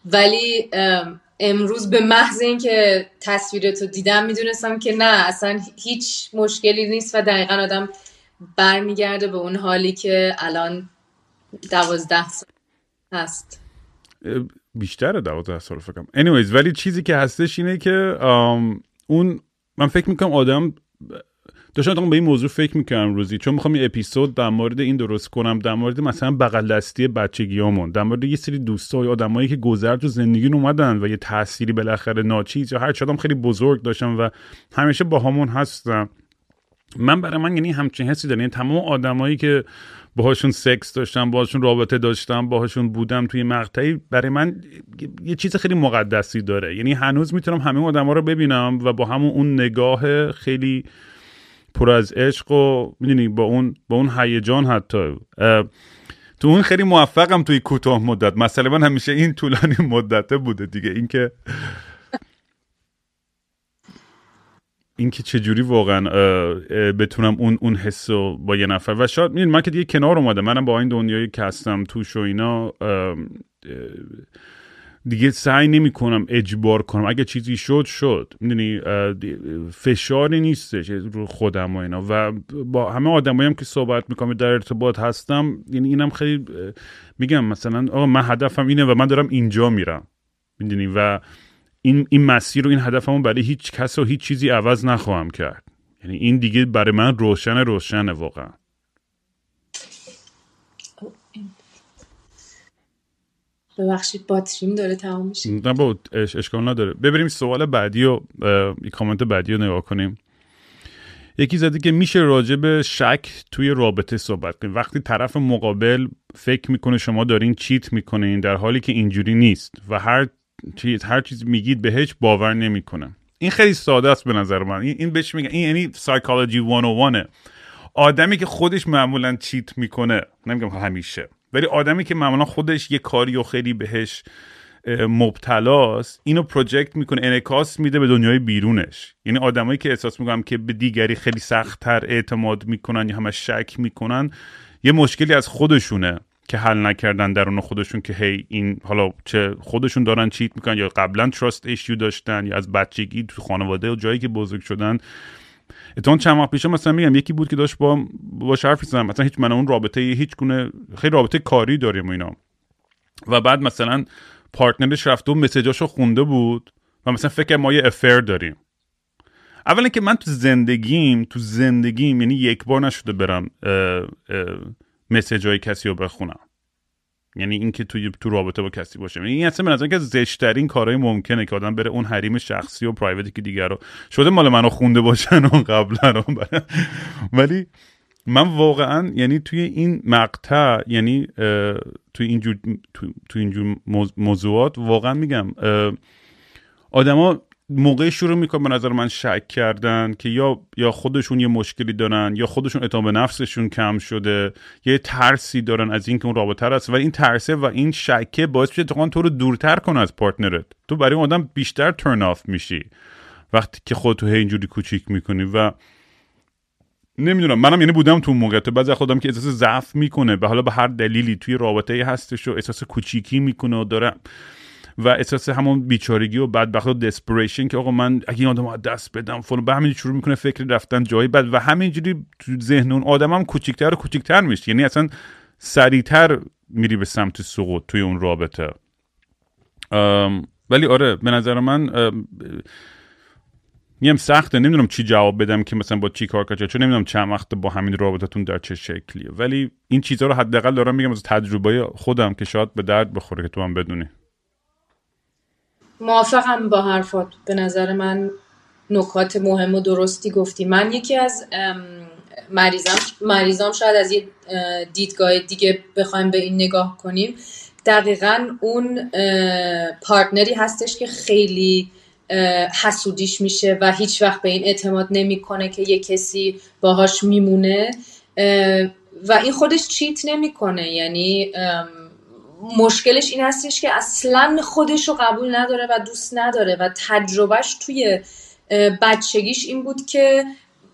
ولی امروز به محض اینکه تصویرتو دیدم می‌دونستم که نه اصلا هیچ مشکلی نیست و دقیقا آدم برمیگرده به اون حالی که الان دوازده سال هست. بیشتر دوازده سال فکرم anyways ولی چیزی که هستش اینه که اون من فکر می‌کنم آدم داشتم به این موضوع فکر می‌کنم روزی چون می‌خوام یه اپیزود در مورد این درست کنم در مورد مثلا بغل دستی بچگیامون در مورد یه سری دوستا یا آدمایی که گذر تو زندگی اومدن و یه تأثیری بالاخره ناچیز یا هر چادم خیلی بزرگ داشتم و همیشه با همون هستم من برای من یعنی همچین حسی دارم یعنی تمام آدمایی که باهاشون سکس داشتم باهاشون رابطه داشتم باهاشون بودم توی مقطعی برای من یه چیز خیلی مقدسی داره. یعنی هنوز می‌تونم همه آدما رو ببینم و با همون اون نگاه خیلی پر از عشق و می‌دونی با اون با اون هیجان حتی. تو اون خیلی موفقم توی کوتاه مدت. مثلا من همیشه این طولانی مدته بوده دیگه. اینکه اینکه چجوری واقعا بتونم اون اون حس با یه نفر. و شاید من که دیگه کنار اومده منم با این دنیایی که هستم توش و اینا دیگه سعی نمی کنم اجبار کنم. اگه چیزی شد شد. می‌دونی فشاری نیستش رو خودم و اینا. و با همه آدمایی هم که صحبت می‌کنم در ارتباط هستم یعنی اینم خیلی میگم مثلا آقا من هدفم اینه و من دارم اینجا میرم. می‌دونی؟ و این این مسیر و این هدفمو برای هیچ کس و هیچ چیزی عوض نخواهم کرد. یعنی این دیگه برای من روشن روشنه واقعا. ببخشید باتریم داره تمام میشه. نه با اشکال نداره. ببریم سوال بعدی و کامنت بعدی رو نگاه کنیم. یکی زده که میشه راجع به شک توی رابطه صحبت کنیم. وقتی طرف مقابل فکر می‌کنه شما دارین چیت می‌کنین در حالی که اینجوری نیست و هر چیز هر چیز میگید بهش باور نمی‌کنه. این خیلی ساده است به نظر من. این بهش میگن این یعنی سایکولوژی 101 آدمی که خودش معمولا چیت می‌کنه نمیگم همیشه. ولی آدمی که معمولا خودش یه کاری و خیلی بهش مبتلاست اینو پروژکت می‌کنه انعکاس میده به دنیای بیرونش. یعنی آدمایی که احساس می‌کنم که به دیگری خیلی سختتر اعتماد می‌کنن یا همه شک می‌کنن یه مشکلی از خودشونه که حل نکردن درون خودشون که هی این حالا چه خودشون دارن چیت می‌کنن یا قبلا تراست ایشیو داشتن یا از بچگی تو خانواده و جایی که بزرگ شدن اتون چند وقت پیش مثلا میگم یکی بود که داشت با با حرف زدم مثلا هیچ من اون رابطه هیچ گونه خیلی رابطه کاری داریم و اینا. و بعد مثلا پارتنرش رفته و مسیجاشو خونده بود و مثلا فکر ما یه افر داریم. اولا که من تو زندگیم تو زندگیم یعنی یک بار نشده برم مسیج های کسی رو بخونم. یعنی اینکه توی تو رابطه با کسی باشه. این اصلا به نظر که زشترین کارهای ممکنه که آدم بره اون حریم شخصی و پرایوتی که دیگر رو شده مال منو خونده باشن اون قبلا رو ولی من واقعا یعنی توی این مقطع یعنی توی اینجور تو, تو اینجور موضوعات واقعا میگم آدما موقع شروع می‌کنه به نظر من شک کردن که یا یا خودشون یه مشکلی دارن یا خودشون اعتماد به نفسشون کم شده یه ترسی دارن از اینکه اون رابطه است و این ترسه و این شکه باعث میشه تو رو دورتر کنه از partner ت. تو برای اون آدم بیشتر turn off میشی وقتی که خودتو هی اینجوری کوچیک می‌کنی و نمی‌دونم منم یعنی بودم تو موقع. تو بعضی خودم که احساس ضعف می‌کنه به حالا به هر دلیلی توی رابطه هستش و احساس کوچیکی می‌کنه و داره و احساس همون بیچارگی و بدبخت و desperation که آقا من اگه این آدم دست بدم فلان به همین شروع می‌کنه فکر رفتن جایی بعد و همینجوری تو ذهن اون آدم هم کوچیکتر و کوچیکتر میشه. یعنی اصلا سریعتر میری به سمت سقوط توی اون رابطه. ولی آره به نظر من میم سخته. نمی‌دونم چی جواب بدم که مثلا با چی کار کنم چون نمی‌دونم چند وقت با همین رابطتون در چه شکلیه. ولی این چیزها رو حداقل دارم میگم از تجربه خودم که شاید به درد بخوره که تو هم بدونی. موافقم با حرفات. به نظر من نکات مهم و درستی گفتی. من یکی از مریضم مریضام شاید از یه دیدگاه دیگه بخوایم به این نگاه کنیم. دقیقا اون پارتنری هستش که خیلی حسودیش میشه و هیچ وقت به این اعتماد نمی‌کنه که یه کسی باهاش میمونه. و این خودش چیت نمی‌کنه. یعنی مشکلش این هستش که اصلا خودش رو قبول نداره و دوست نداره و تجربهش توی بچگیش این بود که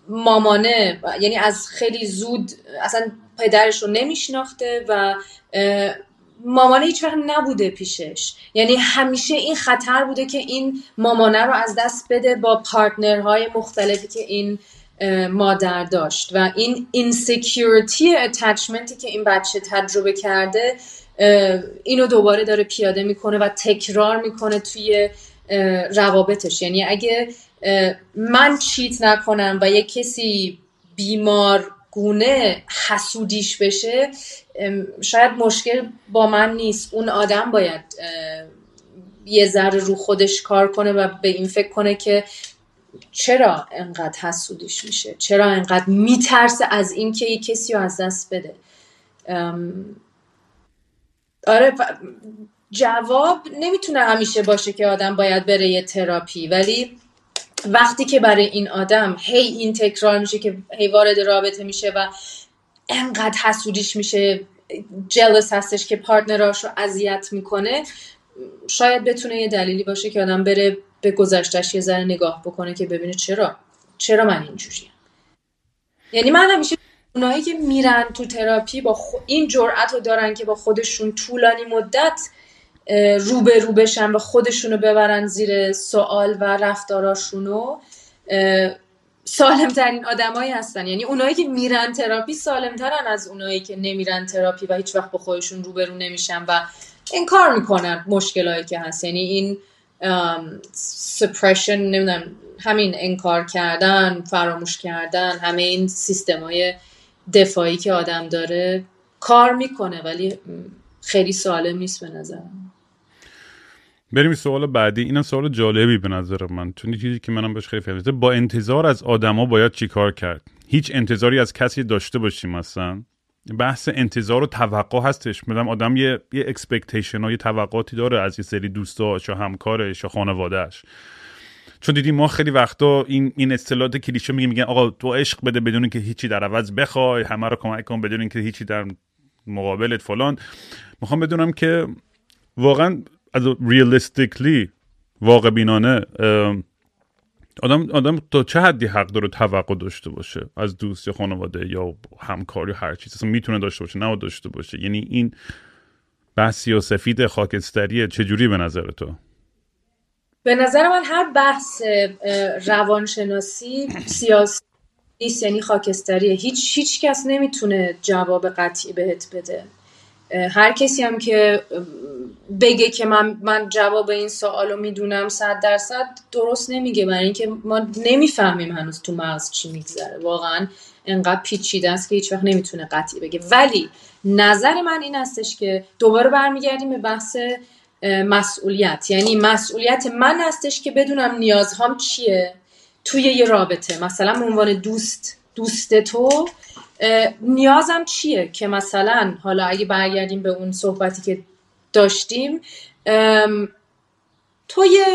مامانه یعنی از خیلی زود اصلا پدرش رو نمیشناخته و مامانه هیچ وقت نبوده پیشش. یعنی همیشه این خطر بوده که این مامانه رو از دست بده با partner های مختلفی که این مادر داشت. و این insecurity attachment ی که این بچه تجربه کرده اینو دوباره داره پیاده می‌کنه و تکرار می‌کنه توی روابطش. یعنی اگه من چیت نکنم و یه کسی بیمار گونه حسودیش بشه شاید مشکل با من نیست. اون آدم باید یه ذره رو خودش کار کنه و به این فکر کنه که چرا انقدر حسودیش میشه؟ چرا انقدر میترسه از اینکه یه کسی رو از دست بده؟ آره جواب نمی‌تونه همیشه باشه که آدم باید بره یه تراپی ولی وقتی که برای این آدم هی این تکرار میشه که هی وارد رابطه میشه و انقدر حسودیش میشه جلس هستش که پارتنراش رو اذیت می‌کنه شاید بتونه یه دلیلی باشه که آدم بره به گذشتش یه ذره نگاه بکنه که ببینه چرا چرا من اینجوریم یعنی من همیشه اونایی که میرن تو تراپی یا این جرأت رو دارن که با خودشون طولانی مدت رو به رو بشن و خودشونو ببرن زیر سوال و رفتاراشونو سالم ترین آدمایی هستن. یعنی اونایی که میرن تراپی سالم ترن از اونایی که نمیرن تراپی و هیچ وقت با خودشون روبرو نمیشن و انکار می‌کنن مشکلایی که هست. یعنی این suppression نمی‌دونم همین انکار کردن فراموش کردن همه این سیستم های دفاعی که آدم داره کار می‌کنه ولی خیلی سالم نیست به نظرم بریم سوال بعدی. اینم سوال جالبی به نظر من. چون چیزی که منم بهش خیلی فهمیده با انتظار از آدما باید چیکار کرد؟ هیچ انتظاری از کسی داشته باشیم مثلا بحث انتظار و توقع هستش. میدم آدم یه یه expectation ها یه توقعاتی داره از یه سری دوستاش یا همکارش یا خانوادهش چون دیدیم ما خیلی وقتا این این اصطلاحات کلیشه میگه میگن آقا تو عشق بده بدون که هیچی در عوض بخوای همه رو کمک کن بدون اینکه هیچی در مقابلت فلان. می‌خوام بدونم که واقعا از ریالیستیکلی واقع بینانه آدم آدم تا چه حدی حق داره توقع داشته باشه؟ از دوست یا خانواده یا همکاری هر چیز. اصلا می‌تونه داشته باشه نه داشته باشه. یعنی این بحث سفید خاکستریه چجوری به نظر تو؟ به نظر من هر بحث روانشناسی سیاسی نیست یعنی خاکستریه هیچ هیچ کس نمی‌تونه جواب قطعی بهت بده. هر کسی هم که بگه که من من جواب این سوال رو می‌دونم صد درصد درست نمیگه برای اینکه ما نمی‌فهمیم هنوز تو مغز چی میگذره. واقعا انقدر پیچیده است که هیچ وقت نمی‌تونه قطعی بگه. ولی نظر من این هستش که دوباره برمیگردیم به بحث مسئولیت. یعنی مسئولیت من هستش که بدونم نیازهام چیه توی یه رابطه. مثلا به عنوان دوست دوست تو نیازم چیه که مثلا حالا اگه برگردیم به اون صحبتی که داشتیم تو یه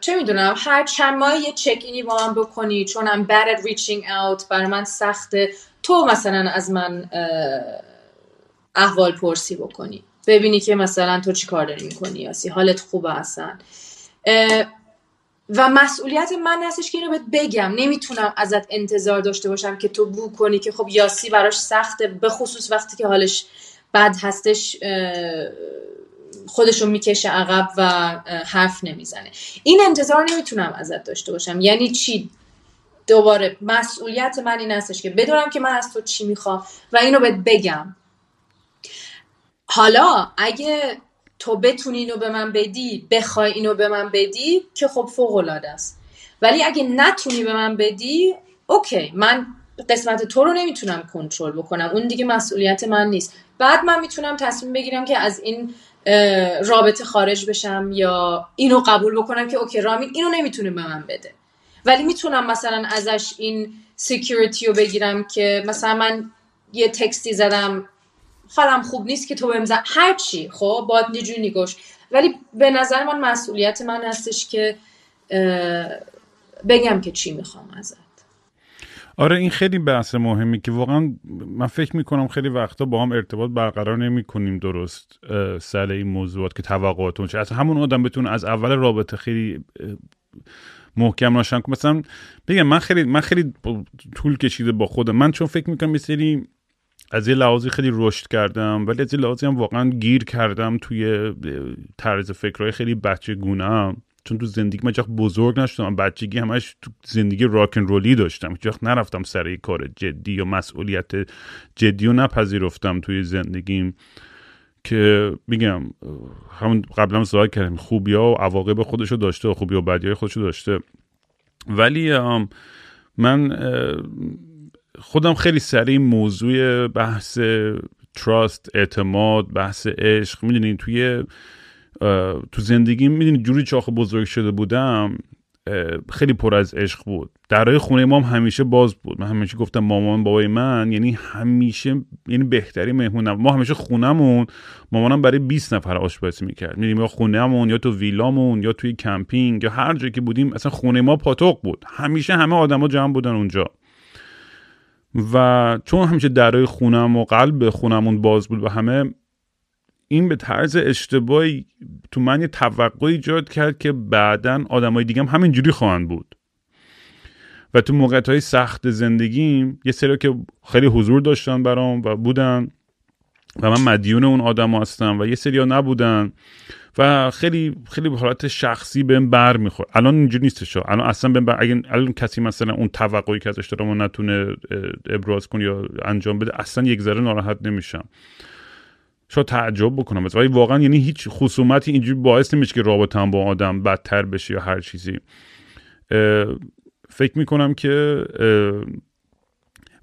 چه می‌دونم هر چند ماه یه چک اینی با من بکنی چون I'm bad at reaching out برای من سخته تو مثلا از من احوال پرسی بکنی. ببینی که مثلا تو چی کار داری می‌کنی یاسی. حالت خوبه اصلا. و مسئولیت من هستش که اینو بهت بگم. نمی‌تونم ازت انتظار داشته باشم که تو بو کنی که خب یاسی براش سخته به خصوص وقتی که حالش بد هستش خودشو می‌کشه عقب و حرف نمی‌زنه. این انتظار نمی‌تونم ازت داشته باشم. یعنی چی؟ دوباره مسئولیت من این هستش که بدونم که من از تو چی می‌خوام و اینو بهت بگم. حالا اگه تو بتونی اینو به من بدی بخوای اینو به من بدی که خب فوق العاده است. ولی اگه نتونی به من بدی okay من قسمت تو رو نمی‌تونم کنترل بکنم اون دیگه مسئولیت من نیست. بعد من می‌تونم تصمیم بگیرم که از این رابطه خارج بشم یا اینو قبول بکنم که okay رامین اینو نمی‌تونه به من بده. ولی می‌تونم مثلا ازش این security رو بگیرم که مثلا من یه تکستی زدم حالم خوب نیست که تو بهم هر چی خب؟ باید یه نگوش ولی به نظر من مسئولیت من هستش که بگم که چی می‌خوام ازت. آره این خیلی بحث مهمی که واقعا من فکر می‌کنم خیلی وقتا با هم ارتباط برقرار نمی کنیم درست سر این موضوعات که توقعاتون چه. از همون آدم بتونه از اول رابطه خیلی محکم روشن کنم مثلا بگم من خیلی من خیلی طول کشیده با خودم. من چون فکر می‌کنم یه از یه لحاظی خیلی رشد کردم ولی از یه لحاظی هم واقعا گیر کردم توی طرز فکرهای خیلی بچه گونم چون تو زندگی من بزرگ نشدم بچگی همش تو زندگی راکن رولی داشتم. هیچ نرفتم سر کار جدی یا مسئولیت جدی رو نپذیرفتم توی زندگیم که میگم همون قبلا سوال کردم خوبی ها و عواقب خودشو داشته و خوبی و بدی های خودشو داشته. ولی من خودم خیلی سریع موضوع بحث trust اعتماد بحث عشق می‌دونین توی تو زندگی می‌دونی جوری چاخ بزرگ شده بودم خیلی پر از عشق بود. درای خونه ما هم همیشه باز بود. من همیشه گفتم مامان بابای من یعنی همیشه یعنی بهتری مهمون ما همیشه خونمون مامانم برای 20 نفر آشپزی می‌کرد. می‌دونیم یا خونهمون یا تو ویلامون یا توی کمپینگ یا هر جایی که بودیم اصلا خونه ما پاتوق بود. همیشه همه آدما جمع بودن اونجا. و چون همیشه درای خونم و قلب خونمون باز بود و همه این به طرز اشتباهی تو من یه توقع ایجاد کرد که بعدا آدمای دیگه هم همینجوری خواهند بود. و تو موقعیت های سخت زندگیم یه سری که خیلی حضور داشتن برام و بودن و من مدیون اون آدم هستم و یه سری ها نبودن. و خیلی خیلی به حالت شخصی بهم بر میخور الان اینجوری نیستش الان اصلا بهم بر... اگه الان کسی مثلا اون توقعی که ازش دارم نتونه ابراز کنه یا انجام بده اصلا یک ذره ناراحت نمیشم. شاید تعجب بکنم ولی واقعا یعنی هیچ خصومتی اینجوری باعث نمیشه که رابطم با آدم بدتر بشه یا هر چیزی. فکر می‌کنم که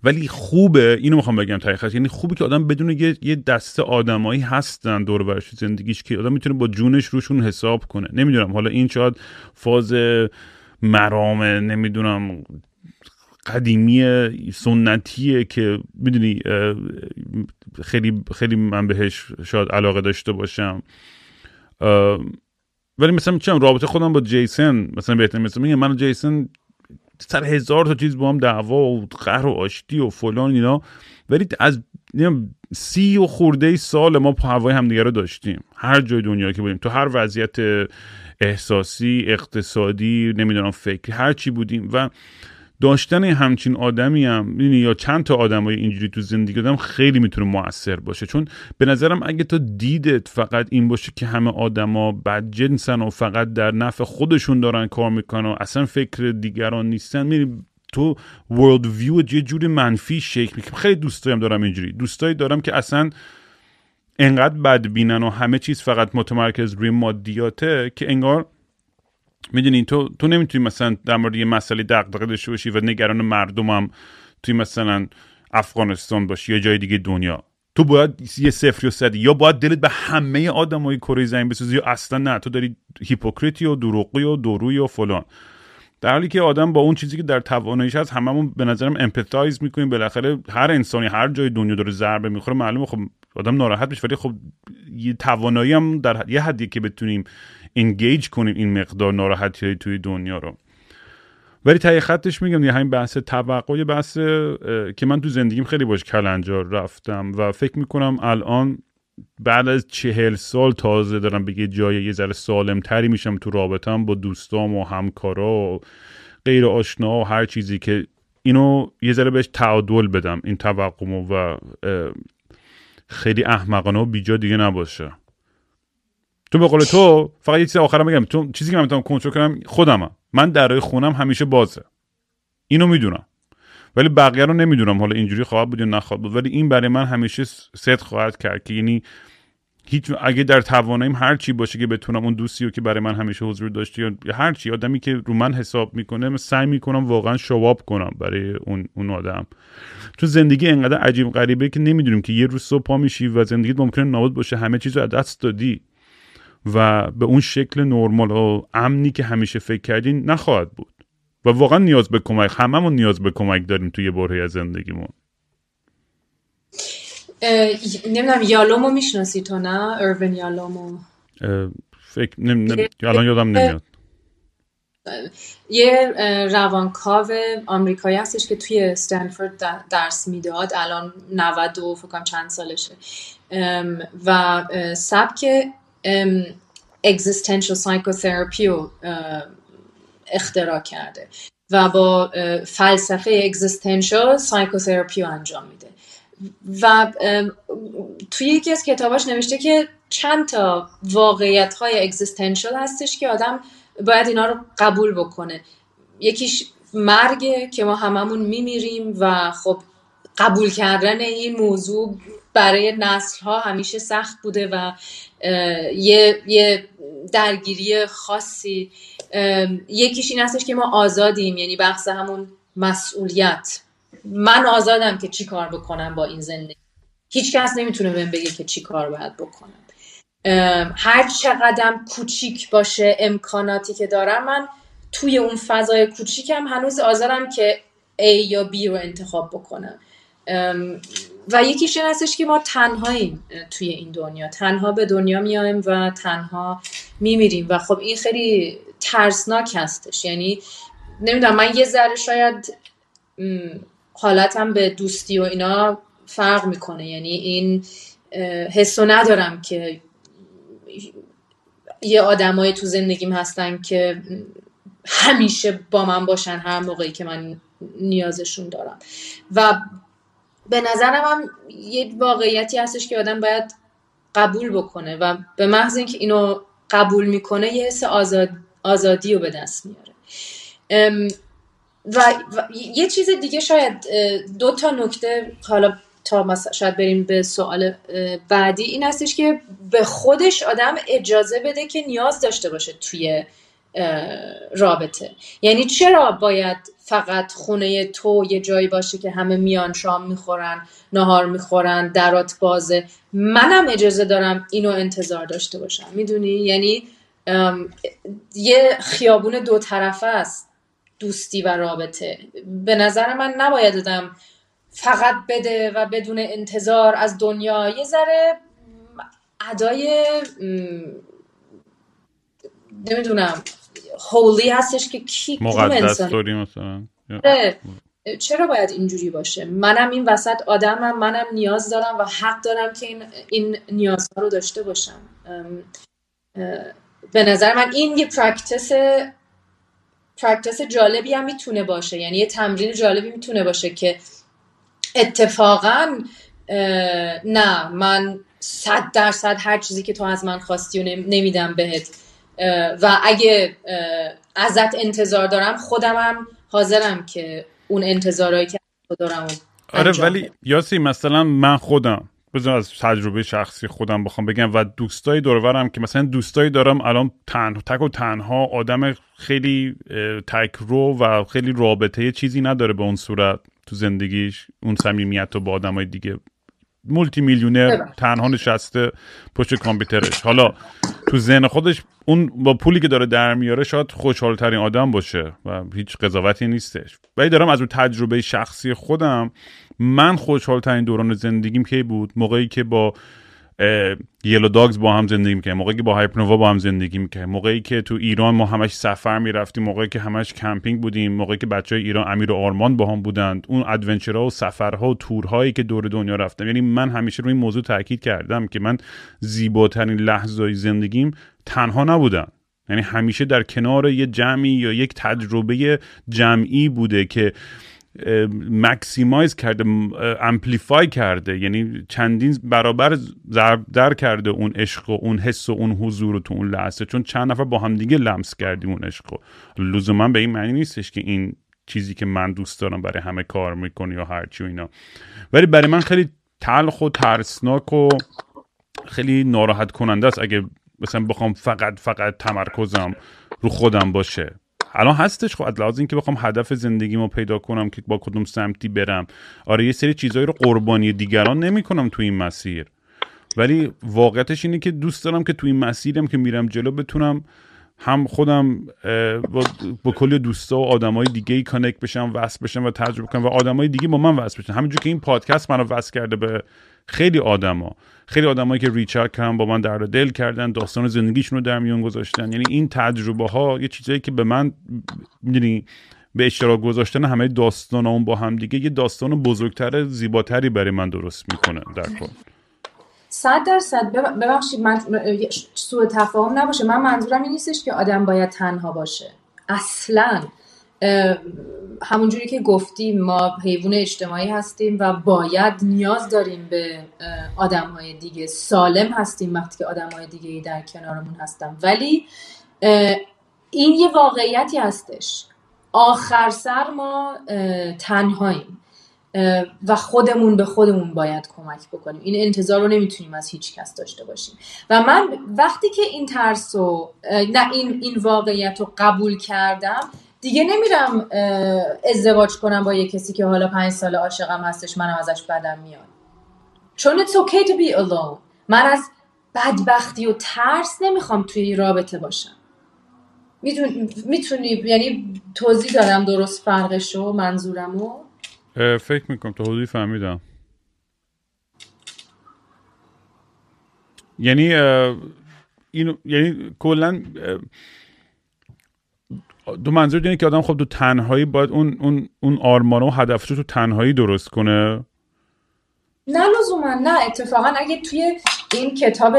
ولی خوبه اینو می‌خوام بگم تاریخ یعنی خوبه که آدم بدون یه, یه دسته آدمایی هستن دور برش زندگیش که آدم می‌تونه با جونش روشون حساب کنه. نمی‌دونم حالا این شاید فاز مرامه نمی‌دونم قدیمی سنتیه که می‌دونی خیلی خیلی من بهش شاید علاقه داشته باشم. ولی مثلا چم رابطه خودم با جیسن مثلا بهتر مثلا میگم من و جیسن سر هزار تا چیز با هم دعوا و قهر و آشتی و فلان اینا. ولی از سی و خورده سال ما هوای همدیگه رو داشتیم. هر جای دنیا که بودیم. تو هر وضعیت احساسی اقتصادی نمی‌دونم فکری هر چی بودیم. و داشتن همچین آدمی هم یا چند تا آدمای اینجوری تو زندگی آدم خیلی می‌تونه موثر باشه. چون به نظرم اگه تو دیدت فقط این باشه که همه آدما بد جنسن و فقط در نفع خودشون دارن کار می‌کنن و اصلا فکر دیگران نیستن میری تو ورلد ویو یه جوری منفی شکل می‌کنه خیلی دوستایم دارم اینجوری. دوستایی دارم که اصلا انقدر بد بینن و همه چیز فقط متمرکز روی مادیاته که انگار می‌دونی تو تو نمی‌تونی مثلا در مورد یه مسئله دغدغه داشته باشی و نگران مردمم توی مثلا افغانستان باشی یا جای دیگه دنیا. تو باید یه صفری و صدی یا باید دلت به همه آدمای کره زمین بسوزه یا اصلا نه تو داری hypocrite ی و دروغی و دروی و فلان. در حالی که آدم با اون چیزی که در تواناییش هست هممون به نظرم empathize می‌کنیم. بالاخره هر انسانی هر جای دنیا داره ضربه می‌خوره معلومه. خب آدم ناراحت میشه. ولی خب یه توانایی هم در یه حدی که بتونیم انگیج کنیم این مقدار ناراحتی های توی دنیا رو. ولی تایی خطش میگم یه همین بحث توقع بحث که من تو زندگیم خیلی باش کلنجار رفتم و فکر می‌کنم الان بعد از چهل سال تازه دارم به جای یه ذره سالم تری میشم تو رابطم با دوستام و همکارا و غیر آشنا و هر چیزی که اینو یه ذره بهش تعادل بدم این توقعمو و خیلی احمقانه و بیجا دیگه نباشه. تو به قول تو فقط یه چیز آخرم بگم. تو چیزی که من می‌تونم کنترل کنم خودمم. من درای خونم همیشه بازه. اینو می‌دونم. ولی بقیه رو نمی‌دونم حالا اینجوری خواهد بود یا نخواهد بود. ولی این برای من همیشه صدق خواهد کرد که یعنی هیچ اگه در تواناییم هر چی باشه که بتونم اون دوستی رو که برای من همیشه حضور داشته یا هر چی آدمی که رو من حساب می‌کنه من سعی می‌کنم واقعا شواب کنم برای اون اون آدم. تو زندگی انقدر عجیب غریبه که نمی‌دونیم که یه روز صبح پا میشی و زندگیت ممکنه نابود باشه همه چیز از دست دادی. و به اون شکل نرمال. و امنی که همیشه فکر کردین نخواهد بود. و واقعا نیاز به کمک هممون نیاز به کمک داریم توی برهی از زندگیمون. نمی‌دونم یالومو می‌شناسی تو نه؟ اروین یالومو. فکر نم... الان یادم نمیاد. یه روانکاو آمریکایی هستش که توی استنفورد درس می‌داد. الان 90 و فکرم چند سالشه. و سبک existential psychotherapy رو اختراع کرده و با فلسفه psychotherapy رو انجام میده. و توی یکی از کتاباش نوشته که چند تا واقعیت های existential هستش که آدم باید اینا رو قبول بکنه. یکیش مرگه که ما هممون میمیریم و خب قبول کردن این موضوع برای نسل ها همیشه سخت بوده و یه, یه درگیری خاصی یکیش این هستش که ما آزادیم یعنی بحث همون مسئولیت. من آزادم که چی کار بکنم با این زندگی. هیچ کس نمی‌تونه بهم بگه که چی کار باید بکنم. هر چقدر کوچیک باشه امکاناتی که دارم من توی اون فضای کوچیکم هنوز آزادم که A یا B رو انتخاب بکنم. و یکیش این هستش که ما تنهاییم توی این دنیا. تنها به دنیا میایم و تنها میمیریم. و خب این خیلی ترسناک هستش. یعنی نمی‌دونم من یه ذره شاید حالتم به دوستی و اینا فرق می‌کنه. یعنی این حسو ندارم که یه آدمای تو زندگیم هستن که همیشه با من باشن هر موقعی که من نیازشون دارم. و به نظرم هم یه واقعیتی هستش که آدم باید قبول بکنه و به محض اینکه اینو قبول می‌کنه یه حس آزاد، آزادی رو به دست میاره. و, یه چیز دیگه شاید دو تا نکته حالا تا شاید بریم به سوال بعدی این هستش که به خودش آدم اجازه بده که نیاز داشته باشه توی رابطه. یعنی چرا باید فقط خونه تو یه جایی باشه که همه میان شام می‌خورن نهار می‌خورن درات بازه. منم اجازه دارم اینو انتظار داشته باشم. می‌دونی؟ یعنی یه خیابون دو طرفه است. دوستی و رابطه. به نظر من نباید دادم فقط بده و بدون انتظار از دنیا یه ذره ادای نمی‌دونم. هولی هستش که کی مقدس داری مثلا. آره. چرا باید اینجوری باشه؟ منم این وسط آدمم منم نیاز دارم و حق دارم که این, این نیازها رو داشته باشم. به نظر من این یه practice practice جالبی هم می‌تونه باشه. یعنی یه تمرین جالبی می‌تونه باشه که اتفاقا نه من صد درصد هر چیزی که تو از من خواستی و نمیدم بهت. و اگه ازت انتظار دارم خودمم حاضرم که اون انتظارهایی که دارم آره ولی یاسی مثلا من خودم بذار از تجربه شخصی خودم بخوام بگم و دوستایی دوروورم که مثلا دوستایی دارم الان تک و تنها آدم خیلی تک رو و خیلی رابطه چیزی نداره به اون صورت تو زندگیش اون صمیمیت و با آدمای دیگه multi-millionaire تنها نشسته پشت کامپیوترش. حالا تو ذهن خودش اون با پولی که داره در میاره شاید خوشحالترین آدم باشه و هیچ قضاوتی نیستش. ولی دارم از اون تجربه شخصی خودم من خوشحالترین دوران زندگیم کی بود؟ موقعی که با یلو داگز با هم زندگی می‌کنیم. موقعی که با هایپنووا با هم زندگی می‌کنیم. موقعی که تو ایران ما همش سفر می‌رفتیم. موقعی که همش کمپینگ بودیم. موقعی که بچه های ایران امیر و آرمان با هم بودند. اون adventure ها و سفرها و تورهایی که دور دنیا رفتم. یعنی من همیشه روی این موضوع تاکید کردم که من زیباترین لحظه زندگیم تنها نبودم یعنی همیشه در کنار یه جمعی یا یک تجربه جمعی بوده که مکسیمایز کرده امپلیفای کرده. یعنی چندین برابر ضرب در کرده اون عشق و اون حس و اون حضور رو تو اون لحظه. چون چند نفر با هم دیگه لمس کردیم اون عشق و لزوما به این معنی نیستش که این چیزی که من دوست دارم برای همه کار می‌کنه یا هرچی و اینا. ولی برای من خیلی تلخ و ترسناک و خیلی ناراحت کننده است. اگه مثلا بخوام فقط فقط تمرکزم رو خودم باشه. الان هستش خب از لحاظ اینکه بخوام هدف زندگیمو پیدا کنم که با کدوم سمتی برم. آره یه سری چیزایی رو قربانی دیگران نمی‌کنم تو این مسیر. ولی واقعیتش اینه که دوست دارم که تو این مسیرم که میرم جلو بتونم هم خودم با, با کلی دوستا و آدمای دیگه ای کانکت بشم وصل بشم و تجربه کنم و آدمای دیگه با من وصل بشن. همینجور که این پادکست منو وصل کرده به خیلی آدما. خیلی آدمایی که ریچ کردن با من در دل کردن داستان زندگیشون رو در میون گذاشتن. یعنی این تجربه ها یه چیزایی که به من می‌دونی به اشتراک گذاشتن همه داستان اون با هم دیگه یه داستان بزرگتر زیباتری برای من درست می‌کنه در کل. صد درصد. ببخشید من سوء تفاهم نباشه. من منظورم این نیستش که آدم باید تنها باشه. اصلا. همونجوری که گفتیم ما حیوان اجتماعی هستیم و باید نیاز داریم به آدم های دیگه. سالم هستیم وقتی که آدم های دیگه در کنارمون هستن. ولی این یه واقعیتی هستش. آخر سر ما تنهاییم. و خودمون به خودمون باید کمک بکنیم. این انتظار رو نمی‌تونیم از هیچ کس داشته باشیم. و من وقتی که این ترس و نه این, این واقعیت رو قبول کردم دیگه نمیرم ازدواج کنم با یه کسی که حالا پنج سال عاشقم هستش منم ازش بدم میاد. چون it's okay to be alone. من از بدبختی و ترس نمی‌خوام توی رابطه باشم. می‌تونی یعنی توضیح دارم درست فرقشو منظورمو؟ فکر می‌کنم توضیح فهمیدم. یعنی اینو یعنی کلا دو منظور اینه که آدم خب تو تنهایی باید اون اون اون آرمانه و هدفش رو تو تنهایی درست کنه. نه لزوما نه. اتفاقا اگه توی این کتاب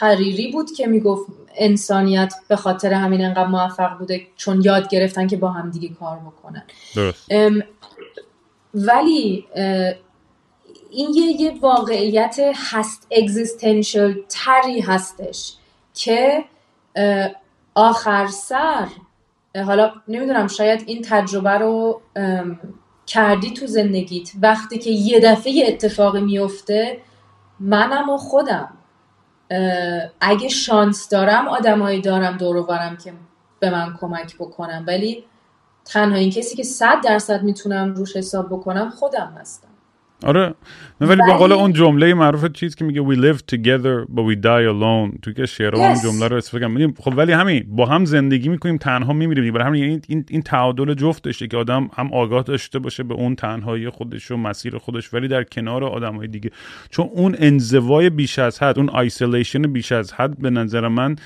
حریری بود که می‌گفت انسانیت به خاطر همین انقدر موفق بوده چون یاد گرفتن که با هم دیگه کار بکنن. درست. ولی این یه, یه واقعیت هست اگزیستنشل تری هستش که آخر سر حالا نمی‌دونم شاید این تجربه رو کردی تو زندگیت. وقتی که یه دفعه یه اتفاقی میفته منم و خودم. اگه شانس دارم آدمایی دارم دور برم که به من کمک بکنم ولی تنها این کسی که صد درصد می‌تونم روش حساب بکنم خودم هستم. آره. ولی با قول اون جمله معروف چیز که میگه we live together but we die alone. تو که شعر yes. اون جمله رو استفاده کنم خب ولی همین با هم زندگی می‌کنیم تنها میمیریم. برای همین این این, این تعادل جفتشه که آدم هم آگاه داشته باشه به اون تنهایی خودش و مسیر خودش ولی در کنار آدمای دیگه. چون اون انزوای بیش از حد اون isolation بیش از حد به نظر من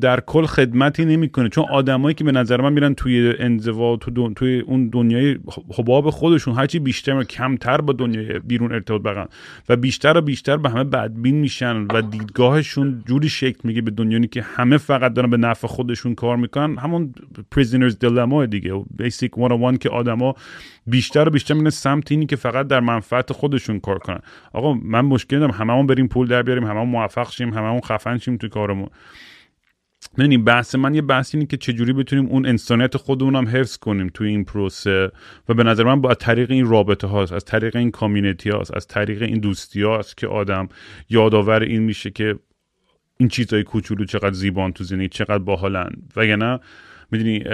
در کل خدمتی نمی‌کنه. چون آدمایی که به نظر من میرن توی انزوا تو توی اون دنیای حباب خودشون هرچی بیشتر و کمتر با دنیای بیرون ارتباط بقن و بیشتر و بیشتر به همه بدبین میشن و دیدگاهشون جوری شکل می‌گیره به دنیایی که همه فقط دارن به نفع خودشون کار می‌کنن. همون prisoner's dilemma دیگه. basic one که آدما بیشتر و بیشتر میره سمت اینی که فقط در منفعت خودشون کار کنن. آقا من مشکلی دارم هممون بریم پول در بیاریم هممون موفق شیم هممون خفن شیم تو کارمون. می‌دونی بحث من یه بحث اینه که چجوری بتونیم اون انسانیت خودمون هم حفظ کنیم توی این پروسه و به نظر من با از طریق این رابطه هاست از طریق این کامیونیتی هاست از طریق این دوستی هاست که آدم یادآور این میشه که این چیزای کوچولو چقدر زیبان تو زندگی چقدر باحالن. وگرنه می‌دونی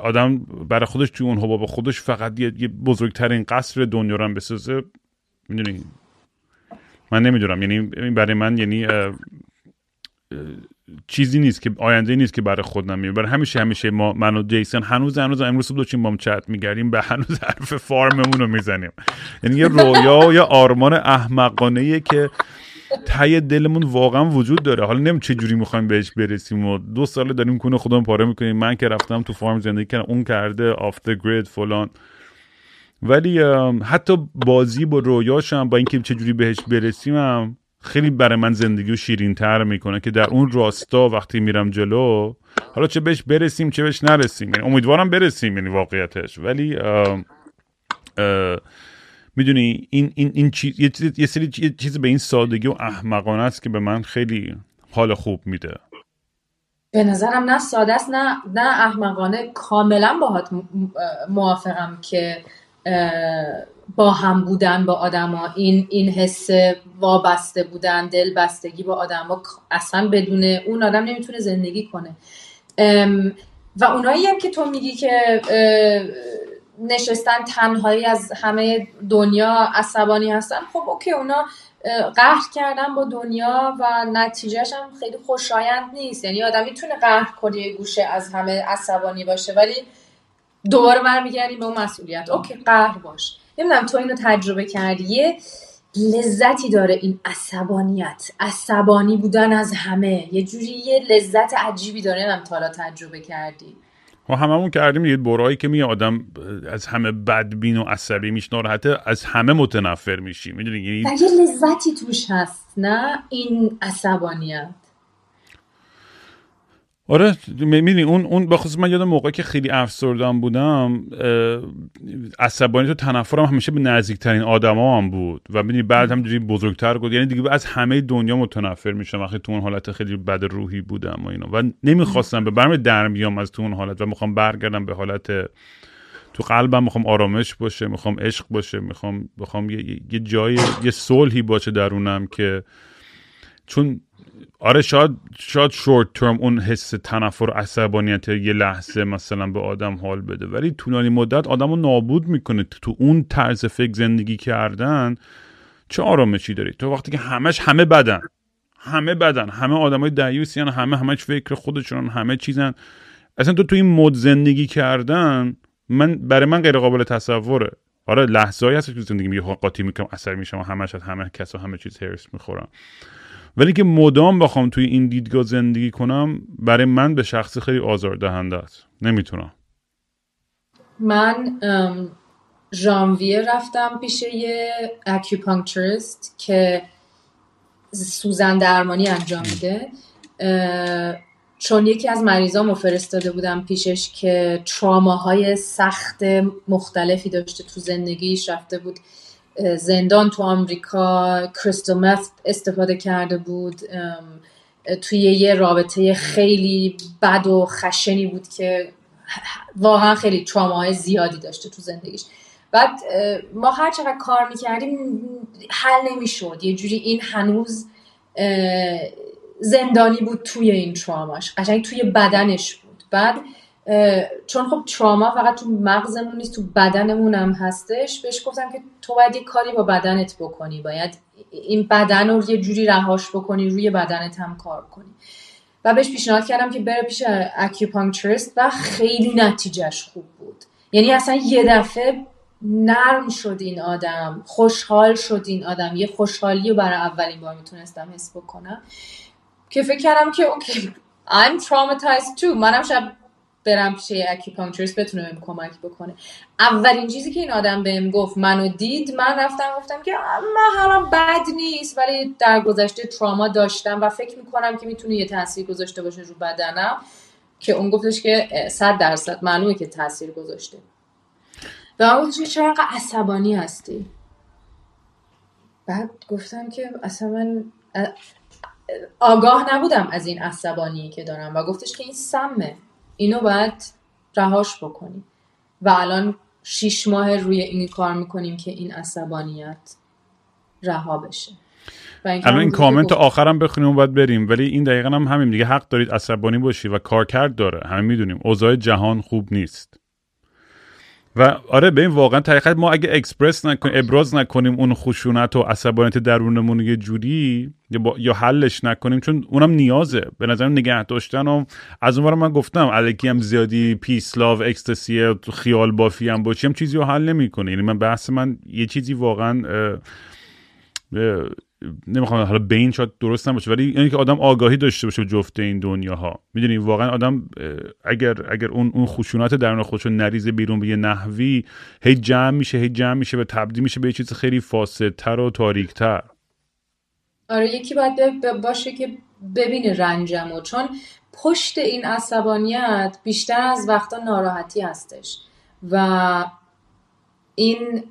آدم برای خودش توی اون حباب خودش فقط یه, یه بزرگترین قصر دنیا رو هم بسازه. می‌دونی؟ من نمی‌دونم. یعنی برای من یعنی چیزی نیست که آینده نیست که برای خود نمیه برای همیشه همیشه ما من و جیسن هنوز هنوز امروز صبح داشتیم با چت میگردیم به هنوز حرف فارممون رو می‌زنیم. یعنی یه رویا یا آرمان احمقانه که تای دلمون واقعا وجود داره. حالا نمیم چه جوری می‌خوایم بهش برسیم و دو ساله داریم کنه خودمون پاره می‌کنیم. من که رفتم تو فارم زندگی کردم اون کرده آف گرید فلان. ولی حتی بازی با رویاشم با اینکه چه جوری بهش برسیم هم خیلی برای من زندگی رو شیرین تر می‌کنه که در اون راستا وقتی میرم جلو حالا چه بهش برسیم چه بهش نرسیم. یعنی امیدوارم برسیم یعنی واقعیتش. ولی می‌دونی این این این چیز یه سری چیز به این سادگی و احمقانه است که به من خیلی حال خوب میده. به نظرم نه ساده است نه نه احمقانه. کاملا باهات موافقم که با هم بودن با آدما. این این حس وابسته بودن دل بستگی با آدما اصلا بدون اون آدم نمی‌تونه زندگی کنه. و اونایی هم که تو میگی که نشستن تنهایی از همه دنیا عصبانی هستن خب اوکی اونا قهر کردن با دنیا و نتیجهش هم خیلی خوشایند نیست. یعنی آدم می‌تونه قهر کنه گوشه از همه عصبانی باشه ولی دوباره برمیگردیم به اون مسئولیت. اوکی قهر باش. نمی‌دونم تو اینو تجربه کردی. یه لذتی داره این عصبانیت. عصبانی بودن از همه. یه جوری یه لذت عجیبی داره. نمی‌دونم تا حالا تجربه کردی. ما هممون کردیم یه برایی که میگه آدم از همه بدبین و عصبی میشه حتی از همه متنفر میشی. می‌دونی؟ یعنی یه لذتی توش هست نه؟ این عصبانیت. آره می‌دونی اون اون بخصوص من یادم موقعی که خیلی افسردم بودم عصبانیت و تنفرم همیشه به نزدیکترین آدما هم بود و می‌دونی بعد هم بزرگتر بود یعنی دیگه از همه دنیا متنفر میشم وقتی تو اون حالت خیلی بد روحی بودم و اینا. و نمی‌خواستم به برم در بیام از تو اون حالت و می‌خوام برگردم به حالت تو قلبم. می‌خوام آرامش باشه می‌خوام عشق باشه می‌خوام بخوام یه, یه جای یه صلحی باشه درونم که چون آره شاید شاید شورت ترم اون حس تنفر عصبانیت یه لحظه مثلا به آدم حال بده. ولی طولانی مدت آدم رو نابود می‌کنه تو اون طرز فکر زندگی کردن. چه آرامشی داری؟ تو وقتی که همش همه بدن. همه بدن. همه آدمای دیوسی همه همش فکر خودشون همه چیزن. اصلا تو تو این مد زندگی کردن من برای من غیر قابل تصوره. آره لحظه‌ای هست که زندگی میگه قاطی می‌کنم اثر میشم همش از همه کس و همه چیز هرس می‌خورم. ولی که مدام بخوام توی این دیدگاه زندگی کنم برای من به شخص خیلی آزاردهنده است. نمی‌تونم. من ژانویه رفتم پیش یه اکیوپانکچرست که سوزن درمانی انجام میده. چون یکی از مریضامو فرستاده بودم پیشش که تراماهای سخت مختلفی داشته تو زندگیش رفته بود. زندان تو آمریکا کریستال استفاده کرده بود توی یه رابطه خیلی بد و خشنی بود که واقعا خیلی تراماهای زیادی داشته تو زندگیش. بعد ما هر چقدر کار می‌کردیم حل نمی‌شد. یه جوری این هنوز زندانی بود توی این تراماش. قشنگ توی بدنش بود. بعد چون خب تراما فقط تو مغزمون نیست تو بدنمون هم هستش. بهش گفتم که تو باید یه کاری با بدنت بکنی. باید این بدن رو یه جوری رهاش بکنی روی بدنت هم کار کنی. و بهش پیشنهاد کردم که بره پیش اکیوپانکچرست و خیلی نتیجهش خوب بود. یعنی اصلا یه دفعه نرم شد این آدم خوشحال شد این آدم. یه خوشحالی رو برای اولین بار می‌تونستم حس بکنم. که فکر کردم که اوکی I'm traumatized too. منم شب برم پیش اکیپانکچرست بتونه بهم کمک بکنه. اولین چیزی که این آدم بهم گفت منو دید من رفتم گفتم که من همم بد نیست ولی در گذشته تراما داشتم و فکر می‌کنم که می‌تونه یه تاثیر گذاشته باشه رو بدنم که اون گفتش که صد درصد معلومه که تاثیر گذاشته. و اون چرا عصبانی هستی؟ بعد گفتم که اصلا من آگاه نبودم از این عصبانی که دارم. و گفتش که این سمه. اینو باید رهاش بکنی و الان شیش ماه روی این کار می‌کنیم که این عصبانیت رها بشه. الان این کامنت آخرم بخونیم و باید بریم. ولی این دقیقا هم همین دیگه. حق دارید عصبانی باشی و کار کرد داره. همه می‌دونیم. اوضاع جهان خوب نیست. و آره به این واقعا حقیقت ما اگه اکسپرس نکنیم ابراز نکنیم اون خشونت و عصبانیت درونمون یه جوری یا, حلش نکنیم چون اونم نیازه. به نظرم نگه داشتن و از اون من گفتم الکی هم زیادی peace love ecstasy خیال بافی هم باشیم چیزی رو حل نمی‌کنه یعنی من بحث من یه چیزی واقعا نمی‌خوام حالا بین شاید درست نباشه ولی اینکه آدم آگاهی داشته باشه جفت این دنیاها. می‌دونی واقعا آدم اگر اگر اون اون خشونت درون خودش رو نریزه بیرون به یه نحوی هی جمع میشه هی جمع میشه و تبدیل میشه به یه چیز خیلی فاسدتر و تاریکتر. آره یکی باید باشه که ببینه رنجمو چون پشت این عصبانیت بیشتر از وقتا ناراحتی هستش. و این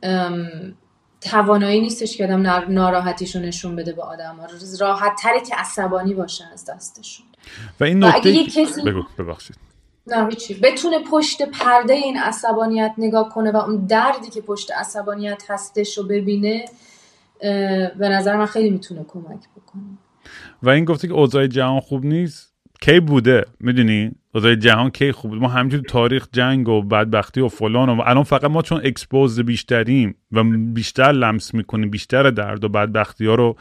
توانایی نیستش که آدم ناراحتیشو نشون بده به آدم راحت تره که عصبانی باشه از دستشون. و این نکته کسی... بگو ببخشید. نه هیچی. بتونه پشت پرده این عصبانیت نگاه کنه و اون دردی که پشت عصبانیت هستش رو ببینه به نظر من خیلی می‌تونه کمک بکنه. و این گفته که اوضاع جهان خوب نیست. کی بوده می‌دونی؟ اوضاع جهان کی خوب ما همینجور تاریخ جنگ و بدبختی و فلان و الان فقط ما چون اکسپوز بیشتریم و بیشتر لمس می‌کنیم بیشتر درد و بدبختی ها رو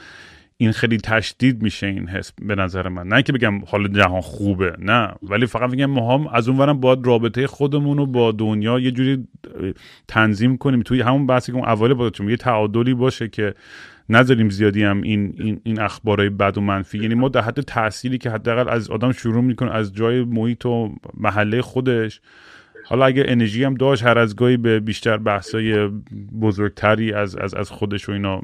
این خیلی تشدید میشه این حس به نظر من. نه که بگم حال جهان خوبه نه. ولی فقط میگم ما هم از اونورم باید رابطه خودمون رو با دنیا یه جوری تنظیم کنیم. توی همون بحثی که اون بود یه تعادلی باشه که نذاریم زیادی هم این این این اخبارای بد و منفی. یعنی ما در حد تأثیری که حداقل از آدم شروع می‌کنه از جای محیط و محله خودش. حالا اگه انرژی هم داشت هر از گاهی به بیشتر بحثای بزرگتری از از از خودش و اینا.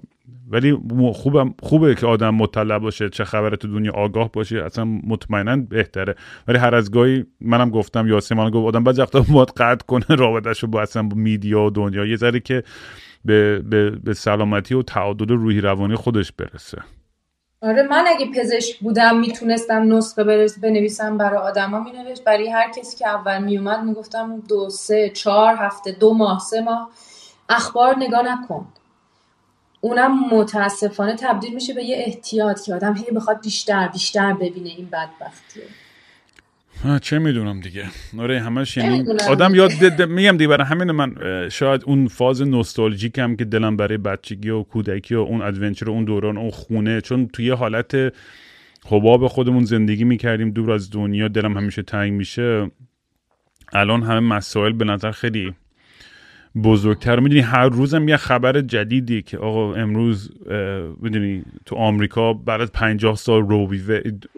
ولی خوبم خوبه که آدم مطلع باشه چه خبره تو دنیا آگاه باشه اصلا مطمئنا بهتره. ولی هر از گاهی منم گفتم یاسمان گفت آدم بعضی وقتا باید قطع کنه رابطهشو با اصلا با میدیا و دنیا. یه ذره که به, به, به سلامتی و تعادل روحی روانی خودش برسه. آره من اگه پزشک بودم می‌تونستم نسخه برس بنویسم برای آدما مینوشت. برای هر کسی که اول میومد می‌گفتم دو سه چهار هفته دو ماه سه ماه. اخبار نگاه نکن. اونم متاسفانه تبدیل میشه به یه احتیاط که آدم هی بخواد بیشتر بیشتر ببینه این بدبختیه چه می‌دونم دیگه. آره همش یعنی آدم یاد میگم دیگه برای همین من شاید اون فاز نوستالژیک هم که دلم برای بچگی و کودکی و اون ادونچر و اون دوران اون خونه چون توی حالت حباب خودمون زندگی می‌کردیم دور از دنیا دلم همیشه تنگ میشه. الان همه مسائل به نظر خیلی بزرگتر. می‌دونی هر روزم یه خبر جدیدی که آقا امروز می‌دونی تو آمریکا بعد از پنجاه سال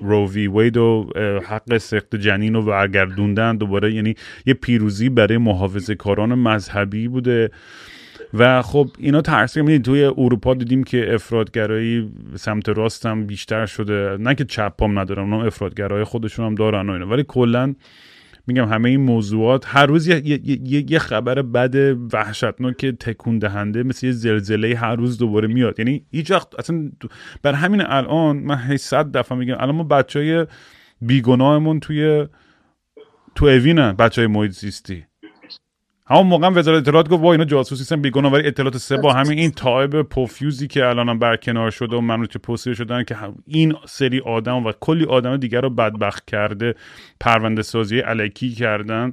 رووی وید و حق سخت جنین رو برگردوندن دوباره یعنی یه پیروزی برای محافظه کاران مذهبی بوده. و خب اینا ترسیم می‌دید توی اروپا دیدیم که افرادگرایی سمت راست هم بیشتر شده. نه که چپ هم ندارم اونا افرادگرای خودشون هم دارن و اینا. ولی کلا میگم همه این موضوعات هر روز یه, یه،, یه خبر بد وحشتناک تکون دهنده مثل یه زلزله هر روز دوباره میاد. یعنی هیچ وقت اصلا بر همین الان من هی صد دفعه میگم الان ما بچه های بیگناهمون توی تو اوینن بچه های محیط زیستی. همون موقع وزارت اطلاعات گفت با اینا جاسوس نیستن بیگناه ولی اطلاعات سه با همین این تایب پوفیوزی که الانم برکنار شده و ممنوط پوستی شدن که این سری آدم و کلی آدم دیگر رو بدبخت کرده پرونده سازی الکی کردن.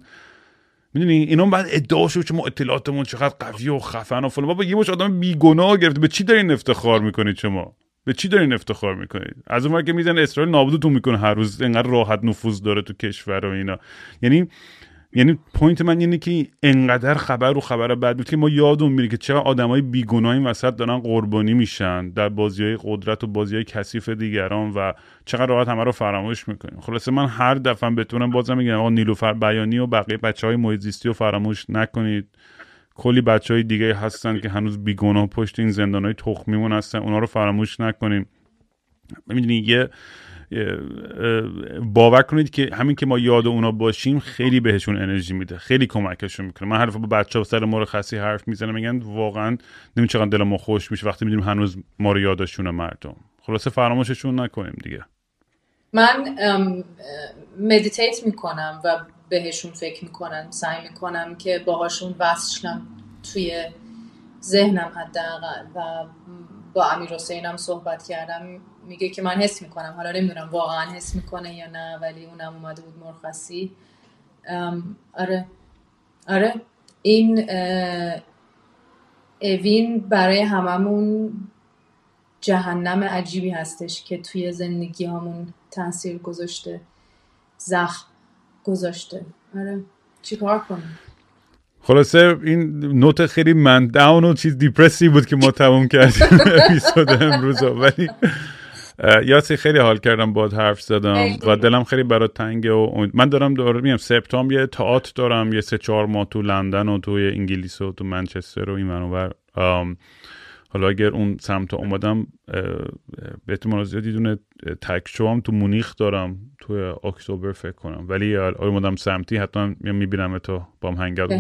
می‌دونی؟ اینا بعد ادعا شد که ما اطلاعاتمون چقدر قوی و خفن و فلان. بابا یه مشت آدم بیگناه گرفته. به چی دارین افتخار می‌کنید شما؟ به چی دارین افتخار می‌کنید؟ از اون که میزن اسرائیل نابودتون می‌کنه هر روز. انقدر راحت نفوذ داره تو کشور و اینا. یعنی یعنی point من اینه که انقدر خبر رو خبر بعد بود که ما یادمون میره که چرا آدمای بیگناه این وسط دارن قربانی میشن در بازی های قدرت و بازی های کثیف دیگران و چقدر راحت همه رو فراموش می‌کنیم. خلاصه من هر دفعه بتونم بازم میگم آقا نیلوفر بیانی و بقیه بچه های محیط رو فراموش نکنید. کلی بچه های دیگه هستن که هنوز بیگناه پشت این زندان های تخمیمون هستن اونا رو فراموش نکنیم. می‌دونی یه باور کنید که همین که ما یاد اونا باشیم خیلی بهشون انرژی میده خیلی کمکشون می‌کنه. من حرف با بچه ها سر مرخصی حرف می‌زنم میگن واقعا نمی چقدر دل ما خوش میشه وقتی می‌دونیم هنوز ما رو یادشون مردم. خلاصه فراموششون نکنیم دیگه. من مدیتیت می‌کنم و بهشون فکر می‌کنم سعی می‌کنم که باهاشون وصلشم توی ذهنم حداقل و با امیر حسینم صحبت کردم میگه که من حس می‌کنم. حالا نمی‌دونم واقعا حس می‌کنه یا نه ولی اونم اومده بود مرخصی. آره. آره. این اوین برای هممون جهنم عجیبی هستش که توی زندگی همون تاثیر گذاشته زخم گذاشته. آره. چیکار کنیم؟ خلاصه این نوت خیلی من داون و چیز دیپرسی بود که ما تموم کردیم اپیزود امروز ولی یاسی خیلی حال کردم باد حرف زدم و دلم خیلی برات تنگه و من دارم دارم میگم سپتامبر یه تئاتر دارم یه سه چهار ماه تو لندن و توی انگلیس و تو منچستر و این منور حالا اگر اون سمت اومدم به احتمال زیادی دونه تک شوام تو مونیخ دارم توی اکتبر فکر کنم. ولی اومدم سمتی حتما می‌بینم تو با هم هنگات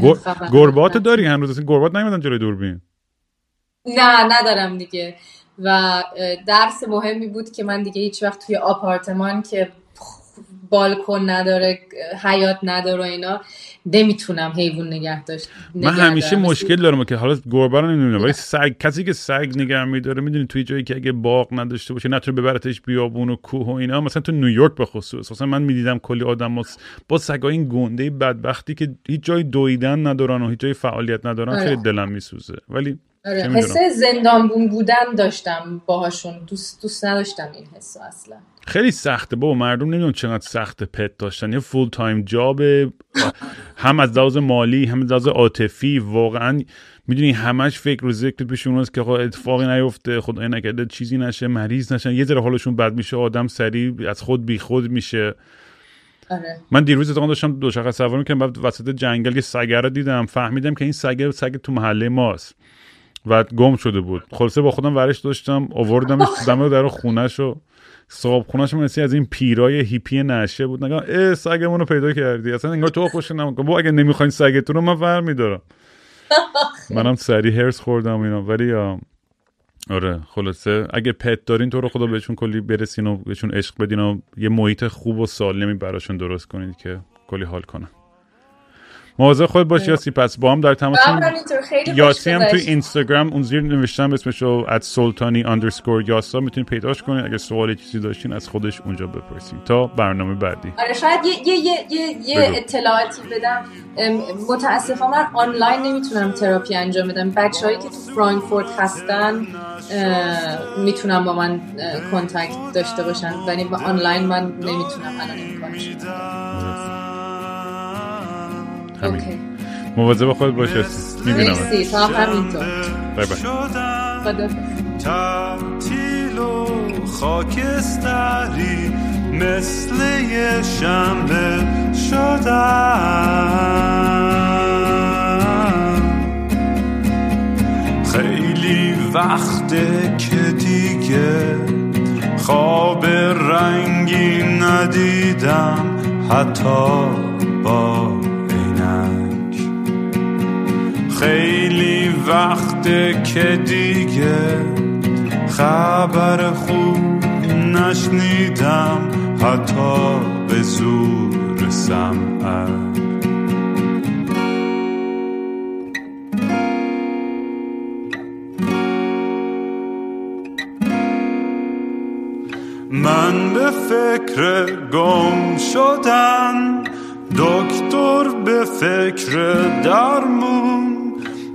گربات داری؟ هنوز گربات نیومدن جلوی دوربین؟ نه ندارم دیگه. و درس مهمی بود که من دیگه هیچ وقت توی آپارتمان که بالکن نداره حیات نداره اینا نمی‌تونم حیوان نگه داشت. من همیشه مشکل دارم که حالا گربه رو نمی‌دونم ولی سگ کسی که سگ نگه میداره می‌دونی توی جایی که اگه باغ نداشته باشه نتونه ببرتش بیابون و کوه و اینا مثلا تو نیویورک به خصوص. مثلا من می‌دیدم کلی آدم با سگای این گنده بدبختی که هیچ جای دویدن ندارن و هیچ جای فعالیت ندارن آره. خیلی دلم میسوزه. ولی آره حس زندانبون بودن داشتم باهاشون. دوست دوست نداشتم این حس اصلا. خیلی سخته. با مردم نمی‌دونم چقدر سخت pet داشتن. یه full time job هم از لحاظ مالی هم از لحاظ عاطفی. واقعا می‌دونی همش فکر رو ذکر پیشون است که اتفاقی نیفته خدای نکرده چیزی نشه مریض نشن. یه ذره حالشون بد میشه آدم سریع از خود بی خود میشه. آره. من دیروز اتفاقا داشتم دوچرخه سواری می‌کنم بعد وسط جنگل یه سگه رو دیدم. فهمیدم که این سگه سگ تو محله ماست. و گم شده بود. خلاصه با خودم ورش داشتم آوردمش دم در خونش و صاحب خونش مثل از این پیرای هیپی نشه بود. نگاه اه سگمون رو پیدا کردی. اصلا انگار تو خوش نمیکن با اگه نمی‌خواین سگتون رو من ور میدارم منم سری هرس خوردم اینا. ولی آره خلاصه اگه پت دارین تو رو خدا بهشون کلی برسین و بهشون عشق بدین و یه محیط خوب و سالمی براشون درست کنید که کلی حال کنن. مواظب خود باش یاسی پس با هم در تماس یاسی هم توی اینستاگرام اون زیر نوشتم اسمشو ات سلطانی اندرسکور یاسا می‌تونید پیداش کنید. اگر سوالی چیزی داشتین از خودش اونجا بپرسید تا برنامه بعدی. آره شاید یه, یه, یه, یه اطلاعاتی بدم. متاسفانه من آنلاین نمی‌تونم تراپی انجام بدم. بچههایی که تو فرانکفورت هستن می‌تونم با من کنتکت داشته باشن. ولی با آنلاین من نمی‌تونم الان امکانش همین. مواظب خود باش می‌بینم تا همینطور بای بای. تعطیل و خاکستری مثل یه شنبه شدم. وقته که دیگه خواب رنگی ندیدم حتی با خیلی وقته که دیگه خبر خوب نشنیدم حتی به زور سمعک من به فکر گم شدن دکتر به فکر درمون.